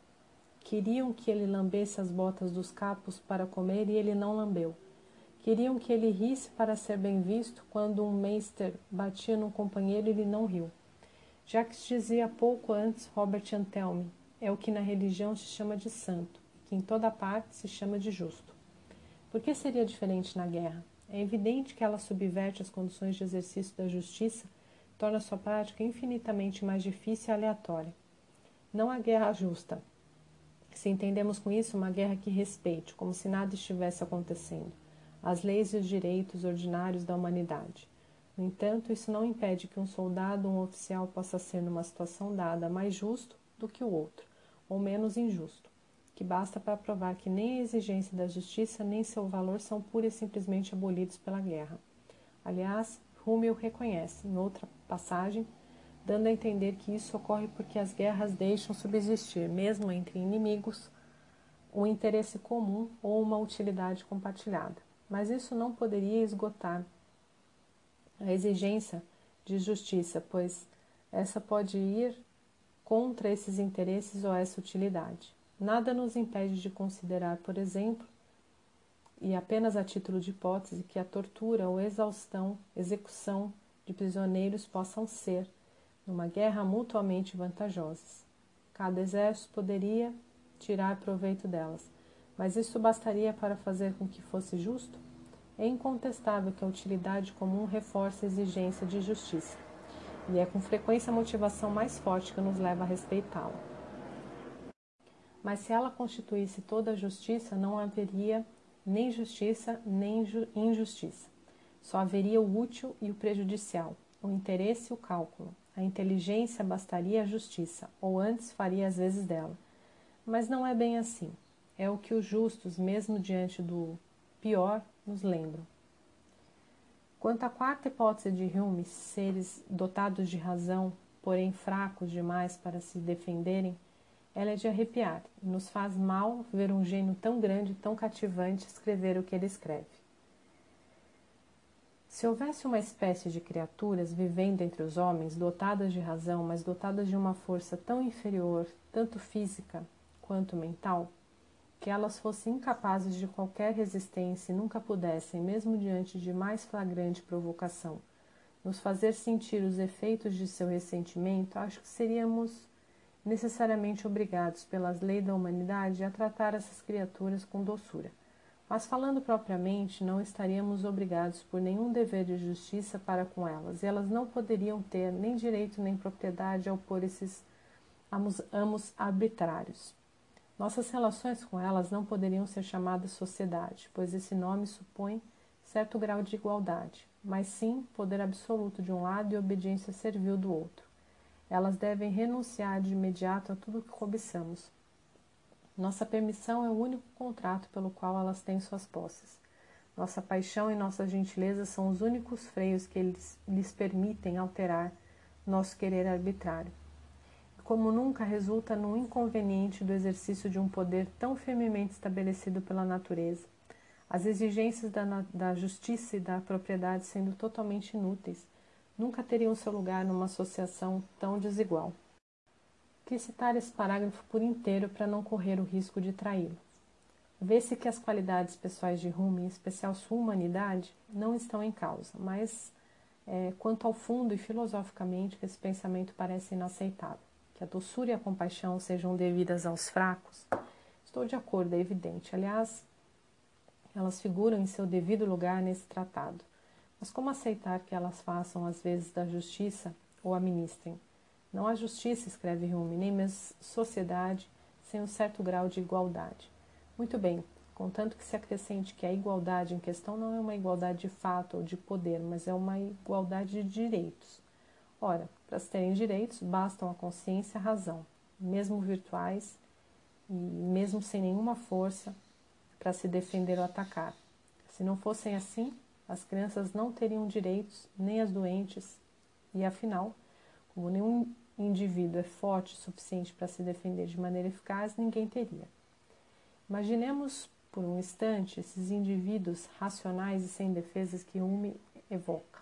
[SPEAKER 1] Queriam que ele lambesse as botas dos capos para comer e ele não lambeu. Queriam que ele risse para ser bem visto quando um meister batia num companheiro e ele não riu. Jacques dizia pouco antes Robert Antelme, é o que na religião se chama de santo, que em toda parte se chama de justo. Por que seria diferente na guerra? É evidente que ela subverte as condições de exercício da justiça, torna sua prática infinitamente mais difícil e aleatória. Não há guerra justa. Se entendemos com isso uma guerra que respeite, como se nada estivesse acontecendo, as leis e os direitos ordinários da humanidade. No entanto, isso não impede que um soldado ou um oficial possa ser, numa situação dada, mais justo do que o outro, ou menos injusto, que basta para provar que nem a exigência da justiça nem seu valor são pura e simplesmente abolidos pela guerra. Aliás, Rummel reconhece, em outra passagem, dando a entender que isso ocorre porque as guerras deixam subsistir, mesmo entre inimigos, um interesse comum ou uma utilidade compartilhada. Mas isso não poderia esgotar a exigência de justiça, pois essa pode ir contra esses interesses ou essa utilidade. Nada nos impede de considerar, por exemplo, e apenas a título de hipótese, que a tortura ou exaustão, execução de prisioneiros possam ser, numa guerra mutuamente vantajosas. Cada exército poderia tirar proveito delas, mas isso bastaria para fazer com que fosse justo? É incontestável que a utilidade comum reforça a exigência de justiça e é com frequência a motivação mais forte que nos leva a respeitá-la. Mas se ela constituísse toda a justiça, não haveria nem justiça nem injustiça. Só haveria o útil e o prejudicial, o interesse e o cálculo. A inteligência bastaria a justiça, ou antes faria as vezes dela. Mas não é bem assim. É o que os justos, mesmo diante do pior, nos lembram. Quanto à quarta hipótese de Hume, seres dotados de razão, porém fracos demais para se defenderem, ela é de arrepiar e nos faz mal ver um gênio tão grande tão cativante escrever o que ele escreve. Se houvesse uma espécie de criaturas vivendo entre os homens, dotadas de razão, mas dotadas de uma força tão inferior, tanto física quanto mental, que elas fossem incapazes de qualquer resistência e nunca pudessem, mesmo diante de mais flagrante provocação, nos fazer sentir os efeitos de seu ressentimento, acho que seríamos necessariamente obrigados pelas leis da humanidade a tratar essas criaturas com doçura. Mas falando propriamente, não estaríamos obrigados por nenhum dever de justiça para com elas, e elas não poderiam ter nem direito nem propriedade ao pôr esses amos, arbitrários. Nossas relações com elas não poderiam ser chamadas sociedade, pois esse nome supõe certo grau de igualdade, mas sim poder absoluto de um lado e obediência servil do outro. Elas devem renunciar de imediato a tudo o que cobiçamos. Nossa permissão é o único contrato pelo qual elas têm suas posses. Nossa paixão e nossa gentileza são os únicos freios que eles lhes permitem alterar nosso querer arbitrário. Como nunca resulta no inconveniente do exercício de um poder tão firmemente estabelecido pela natureza, as exigências da, da justiça e da propriedade sendo totalmente inúteis, nunca teriam seu lugar numa associação tão desigual. Quis citar esse parágrafo por inteiro para não correr o risco de traí-lo. Vê-se que as qualidades pessoais de Rumi, em especial sua humanidade, não estão em causa, mas é, quanto ao fundo e filosoficamente esse pensamento parece inaceitável. Que a doçura e a compaixão sejam devidas aos fracos, estou de acordo, é evidente. Aliás, elas figuram em seu devido lugar nesse tratado. Mas como aceitar que elas façam às vezes da justiça ou a ministrem? Não há justiça, escreve Rumi, nem mesmo sociedade sem um certo grau de igualdade. Muito bem, contanto que se acrescente que a igualdade em questão não é uma igualdade de fato ou de poder, mas é uma igualdade de direitos. Ora, para se terem direitos, bastam a consciência e a razão, mesmo virtuais e mesmo sem nenhuma força, para se defender ou atacar. Se não fossem assim, as crianças não teriam direitos, nem as doentes, e afinal, como nenhum indivíduo é forte o suficiente para se defender de maneira eficaz, ninguém teria. Imaginemos por um instante esses indivíduos racionais e sem defesas que Hume evoca.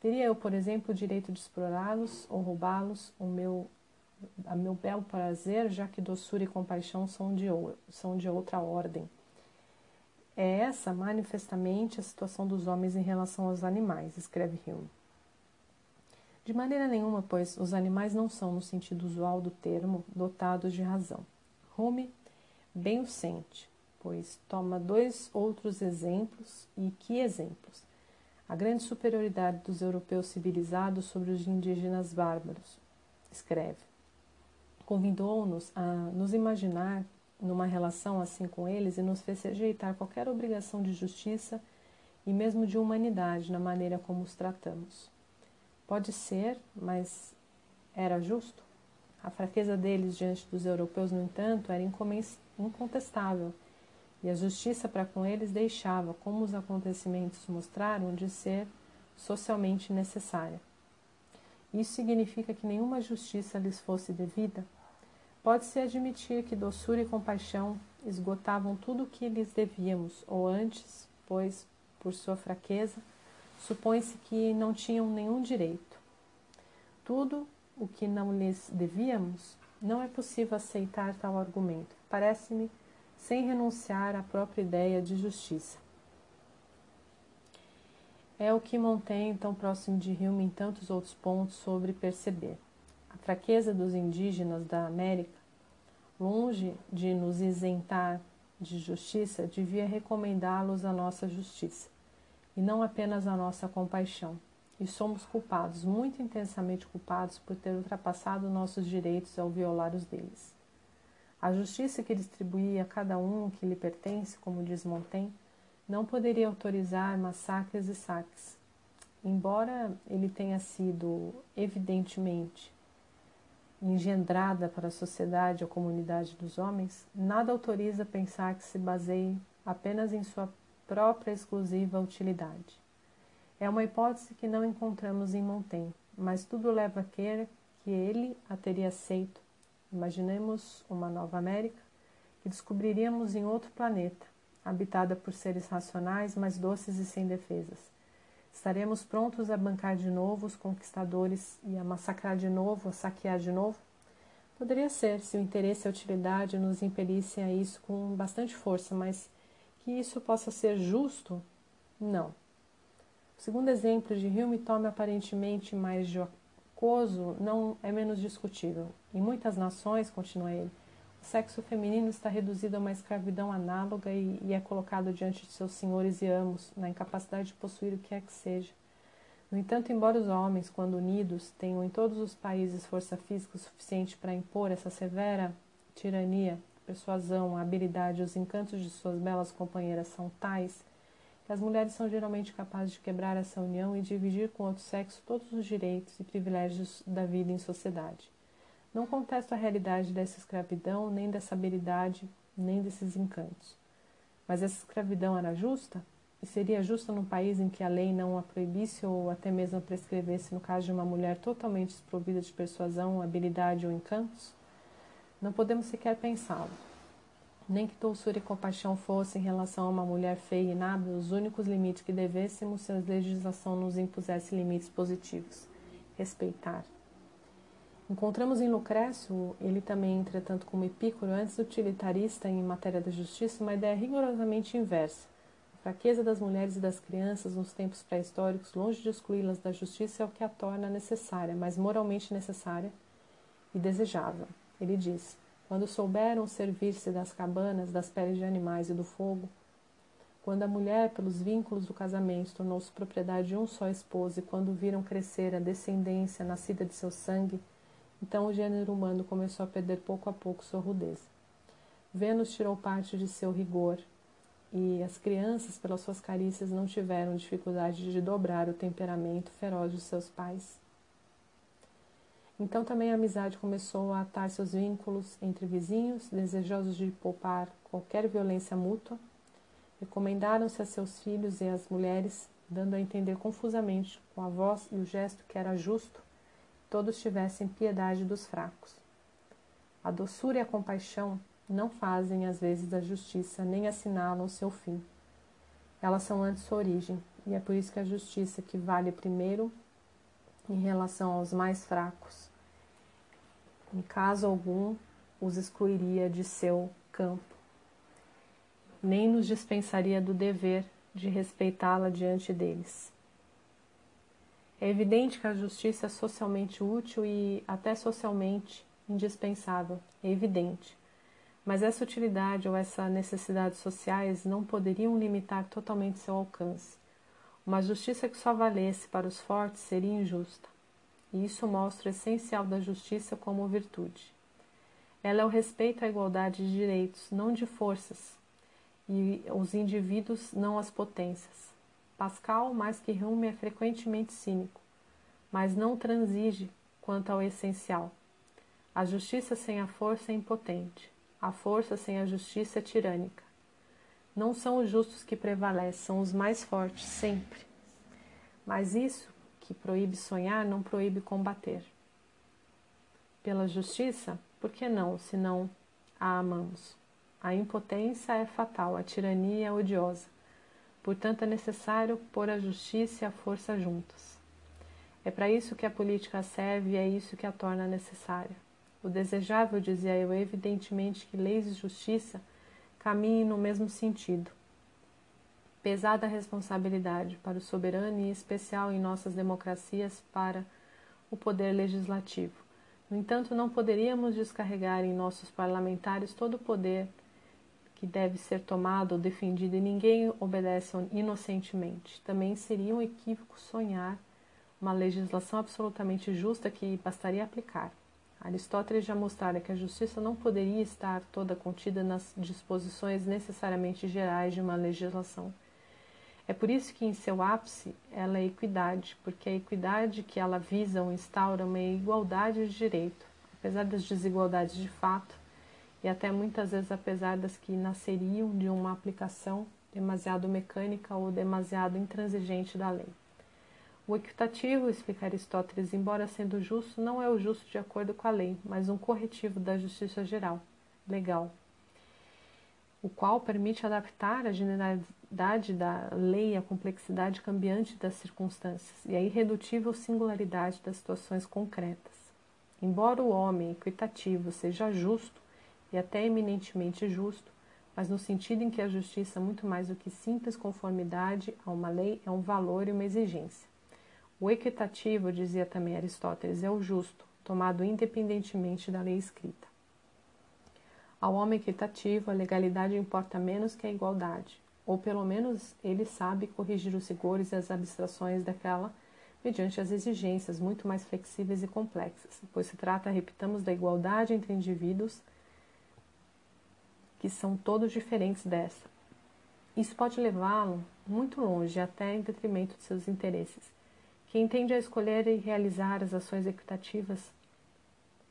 [SPEAKER 1] Teria eu, por exemplo, o direito de explorá-los ou roubá-los, o meu, a meu belo prazer, já que doçura e compaixão são de, são de outra ordem. É essa, manifestamente, a situação dos homens em relação aos animais, escreve Hume. De maneira nenhuma, pois, os animais não são, no sentido usual do termo, dotados de razão. Hume bem o sente, pois toma dois outros exemplos, e que exemplos? A grande superioridade dos europeus civilizados sobre os indígenas bárbaros. Escreve. Convidou-nos a nos imaginar numa relação assim com eles e nos fez rejeitar qualquer obrigação de justiça e mesmo de humanidade na maneira como os tratamos. Pode ser, mas era justo? A fraqueza deles diante dos europeus, no entanto, era incontestável, e a justiça para com eles deixava, como os acontecimentos mostraram, de ser socialmente necessária. Isso significa que nenhuma justiça lhes fosse devida? Pode-se admitir que doçura e compaixão esgotavam tudo o que lhes devíamos, ou antes, pois, por sua fraqueza, supõe-se que não tinham nenhum direito. Tudo o que não lhes devíamos, não é possível aceitar tal argumento. Parece-me sem renunciar à própria ideia de justiça. É o que Montaigne, tão próximo de Hume em tantos outros pontos, sobre perceber. A fraqueza dos indígenas da América, longe de nos isentar de justiça, devia recomendá-los à nossa justiça, e não apenas à nossa compaixão. E somos culpados, muito intensamente culpados, por ter ultrapassado nossos direitos ao violar os deles. A justiça que distribuía a cada um o que lhe pertence, como diz Montaigne, não poderia autorizar massacres e saques. Embora ele tenha sido, evidentemente, engendrada para a sociedade ou comunidade dos homens, nada autoriza pensar que se baseie apenas em sua própria exclusiva utilidade. É uma hipótese que não encontramos em Montaigne, mas tudo leva a crer que ele a teria aceito. Imaginemos uma nova América que descobriríamos em outro planeta, habitada por seres racionais, mais doces e sem defesas. Estaremos prontos a bancar de novo os conquistadores e a massacrar de novo, a saquear de novo? Poderia ser, se o interesse e a utilidade nos impelissem a isso com bastante força, mas que isso possa ser justo? Não. O segundo exemplo de Hume tome aparentemente mais jocoso não é menos discutível. Em muitas nações, continua ele, o sexo feminino está reduzido a uma escravidão análoga e, e, é colocado diante de seus senhores e amos, na incapacidade de possuir o que quer que seja. No entanto, embora os homens, quando unidos, tenham em todos os países força física suficiente para impor essa severa tirania, persuasão, a habilidade e os encantos de suas belas companheiras são tais que as mulheres são geralmente capazes de quebrar essa união e dividir com outro sexo todos os direitos e privilégios da vida em sociedade. Não contesto a realidade dessa escravidão, nem dessa habilidade, nem desses encantos. Mas essa escravidão era justa? E seria justa num país em que a lei não a proibisse ou até mesmo a prescrevesse no caso de uma mulher totalmente desprovida de persuasão, habilidade ou encantos? Não podemos sequer pensá-lo. Nem que doçura e compaixão fossem em relação a uma mulher feia e inábil os únicos limites que devêssemos se a legislação nos impusesse limites positivos. Respeitar. Encontramos em Lucrécio, ele também, entretanto, como Epícoro, antes utilitarista em matéria da justiça, uma ideia rigorosamente inversa. A fraqueza das mulheres e das crianças nos tempos pré-históricos, longe de excluí-las da justiça, é o que a torna necessária, mas moralmente necessária e desejável. Ele diz: quando souberam servir-se das cabanas, das peles de animais e do fogo, quando a mulher, pelos vínculos do casamento, tornou-se propriedade de um só esposo, e quando viram crescer a descendência nascida de seu sangue, então o gênero humano começou a perder pouco a pouco sua rudeza. Vênus tirou parte de seu rigor, e as crianças, pelas suas carícias, não tiveram dificuldade de dobrar o temperamento feroz de seus pais. Então também a amizade começou a atar seus vínculos entre vizinhos, desejosos de poupar qualquer violência mútua. Recomendaram-se a seus filhos e às mulheres, dando a entender confusamente, com a voz e o gesto que era justo, todos tivessem piedade dos fracos. A doçura e a compaixão não fazem às vezes a justiça, nem assinalam seu fim. Elas são antes sua origem, e é por isso que a justiça que vale primeiro em relação aos mais fracos, em caso algum os excluiria de seu campo, nem nos dispensaria do dever de respeitá-la diante deles. É evidente que a justiça é socialmente útil e até socialmente indispensável, é evidente. Mas essa utilidade ou essa necessidades sociais não poderiam limitar totalmente seu alcance. Uma justiça que só valesse para os fortes seria injusta. E isso mostra o essencial da justiça como virtude. Ela é o respeito à igualdade de direitos, não de forças, e os indivíduos, não as potências. Pascal, mais que Hume, é frequentemente cínico, mas não transige quanto ao essencial. A justiça sem a força é impotente, a força sem a justiça é tirânica. Não são os justos que prevalecem, são os mais fortes, sempre. Mas isso que proíbe sonhar não proíbe combater. Pela justiça, por que não, se não a amamos? A impotência é fatal, a tirania é odiosa. Portanto, é necessário pôr a justiça e a força juntas. É para isso que a política serve e é isso que a torna necessária. O desejável, dizia eu, é evidentemente que leis e justiça caminhem no mesmo sentido. Pesada responsabilidade para o soberano e especial em nossas democracias para o poder legislativo. No entanto, não poderíamos descarregar em nossos parlamentares todo o poder que deve ser tomado ou defendido e ninguém obedece inocentemente. Também seria um equívoco sonhar uma legislação absolutamente justa que bastaria aplicar. Aristóteles já mostrara que a justiça não poderia estar toda contida nas disposições necessariamente gerais de uma legislação. É por isso que em seu ápice ela é equidade, porque a equidade que ela visa ou instaura uma igualdade de direito, apesar das desigualdades de fato, e até muitas vezes apesar das que nasceriam de uma aplicação demasiado mecânica ou demasiado intransigente da lei. O equitativo, explica Aristóteles, embora sendo justo, não é o justo de acordo com a lei, mas um corretivo da justiça geral, legal, o qual permite adaptar a generalidade da lei à complexidade cambiante das circunstâncias e a irredutível singularidade das situações concretas. Embora o homem equitativo seja justo, e até eminentemente justo, mas no sentido em que a justiça, muito mais do que simples conformidade a uma lei, é um valor e uma exigência. O equitativo, dizia também Aristóteles, é o justo, tomado independentemente da lei escrita. Ao homem equitativo, a legalidade importa menos que a igualdade, ou pelo menos ele sabe corrigir os rigores e as abstrações daquela mediante as exigências muito mais flexíveis e complexas, pois se trata, repitamos, da igualdade entre indivíduos que são todos diferentes dessa. Isso pode levá-lo muito longe, até em detrimento de seus interesses, que entende a escolher e realizar as ações equitativas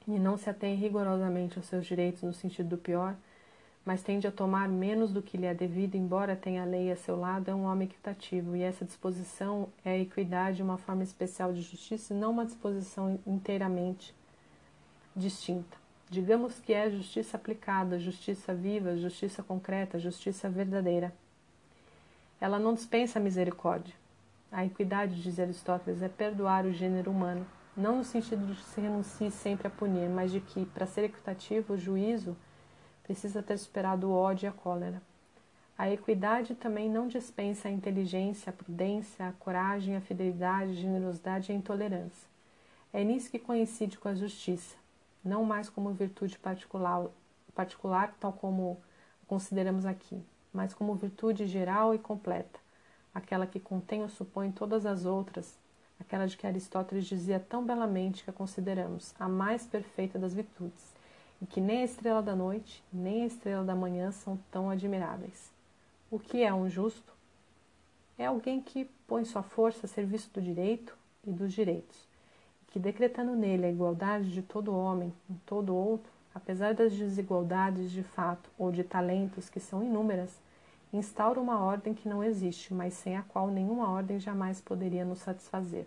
[SPEAKER 1] e não se atém rigorosamente aos seus direitos no sentido do pior, mas tende a tomar menos do que lhe é devido, embora tenha a lei a seu lado, é um homem equitativo, e essa disposição é a equidade, uma forma especial de justiça, e não uma disposição inteiramente distinta. Digamos que é justiça aplicada, justiça viva, justiça concreta, justiça verdadeira. Ela não dispensa misericórdia. A equidade, diz Aristóteles, é perdoar o gênero humano, não no sentido de que se renuncie sempre a punir, mas de que, para ser equitativo, o juízo precisa ter superado o ódio e a cólera. A equidade também não dispensa a inteligência, a prudência, a coragem, a fidelidade, a generosidade e a intolerância. É nisso que coincide com a justiça, não mais como virtude particular, particular tal como consideramos aqui, mas como virtude geral e completa, aquela que contém ou supõe todas as outras, aquela de que Aristóteles dizia tão belamente que a consideramos a mais perfeita das virtudes, e que nem a estrela da noite, nem a estrela da manhã são tão admiráveis. O que é um justo? É alguém que põe sua força a serviço do direito e dos direitos, e que decretando nele a igualdade de todo homem com todo outro, apesar das desigualdades de fato ou de talentos que são inúmeras, instaura uma ordem que não existe, mas sem a qual nenhuma ordem jamais poderia nos satisfazer.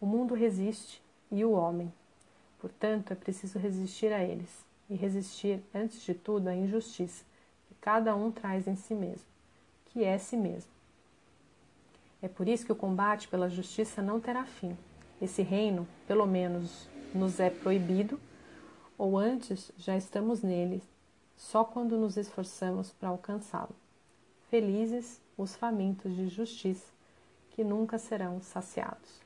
[SPEAKER 1] O mundo resiste e o homem, Portanto, é preciso resistir a eles, e resistir, antes de tudo, à injustiça que cada um traz em si mesmo, que é si mesmo. É por isso que o combate pela justiça não terá fim. Esse reino, pelo menos, nos é proibido, ou antes já estamos nele, só quando nos esforçamos para alcançá-lo. Felizes os famintos de justiça, que nunca serão saciados.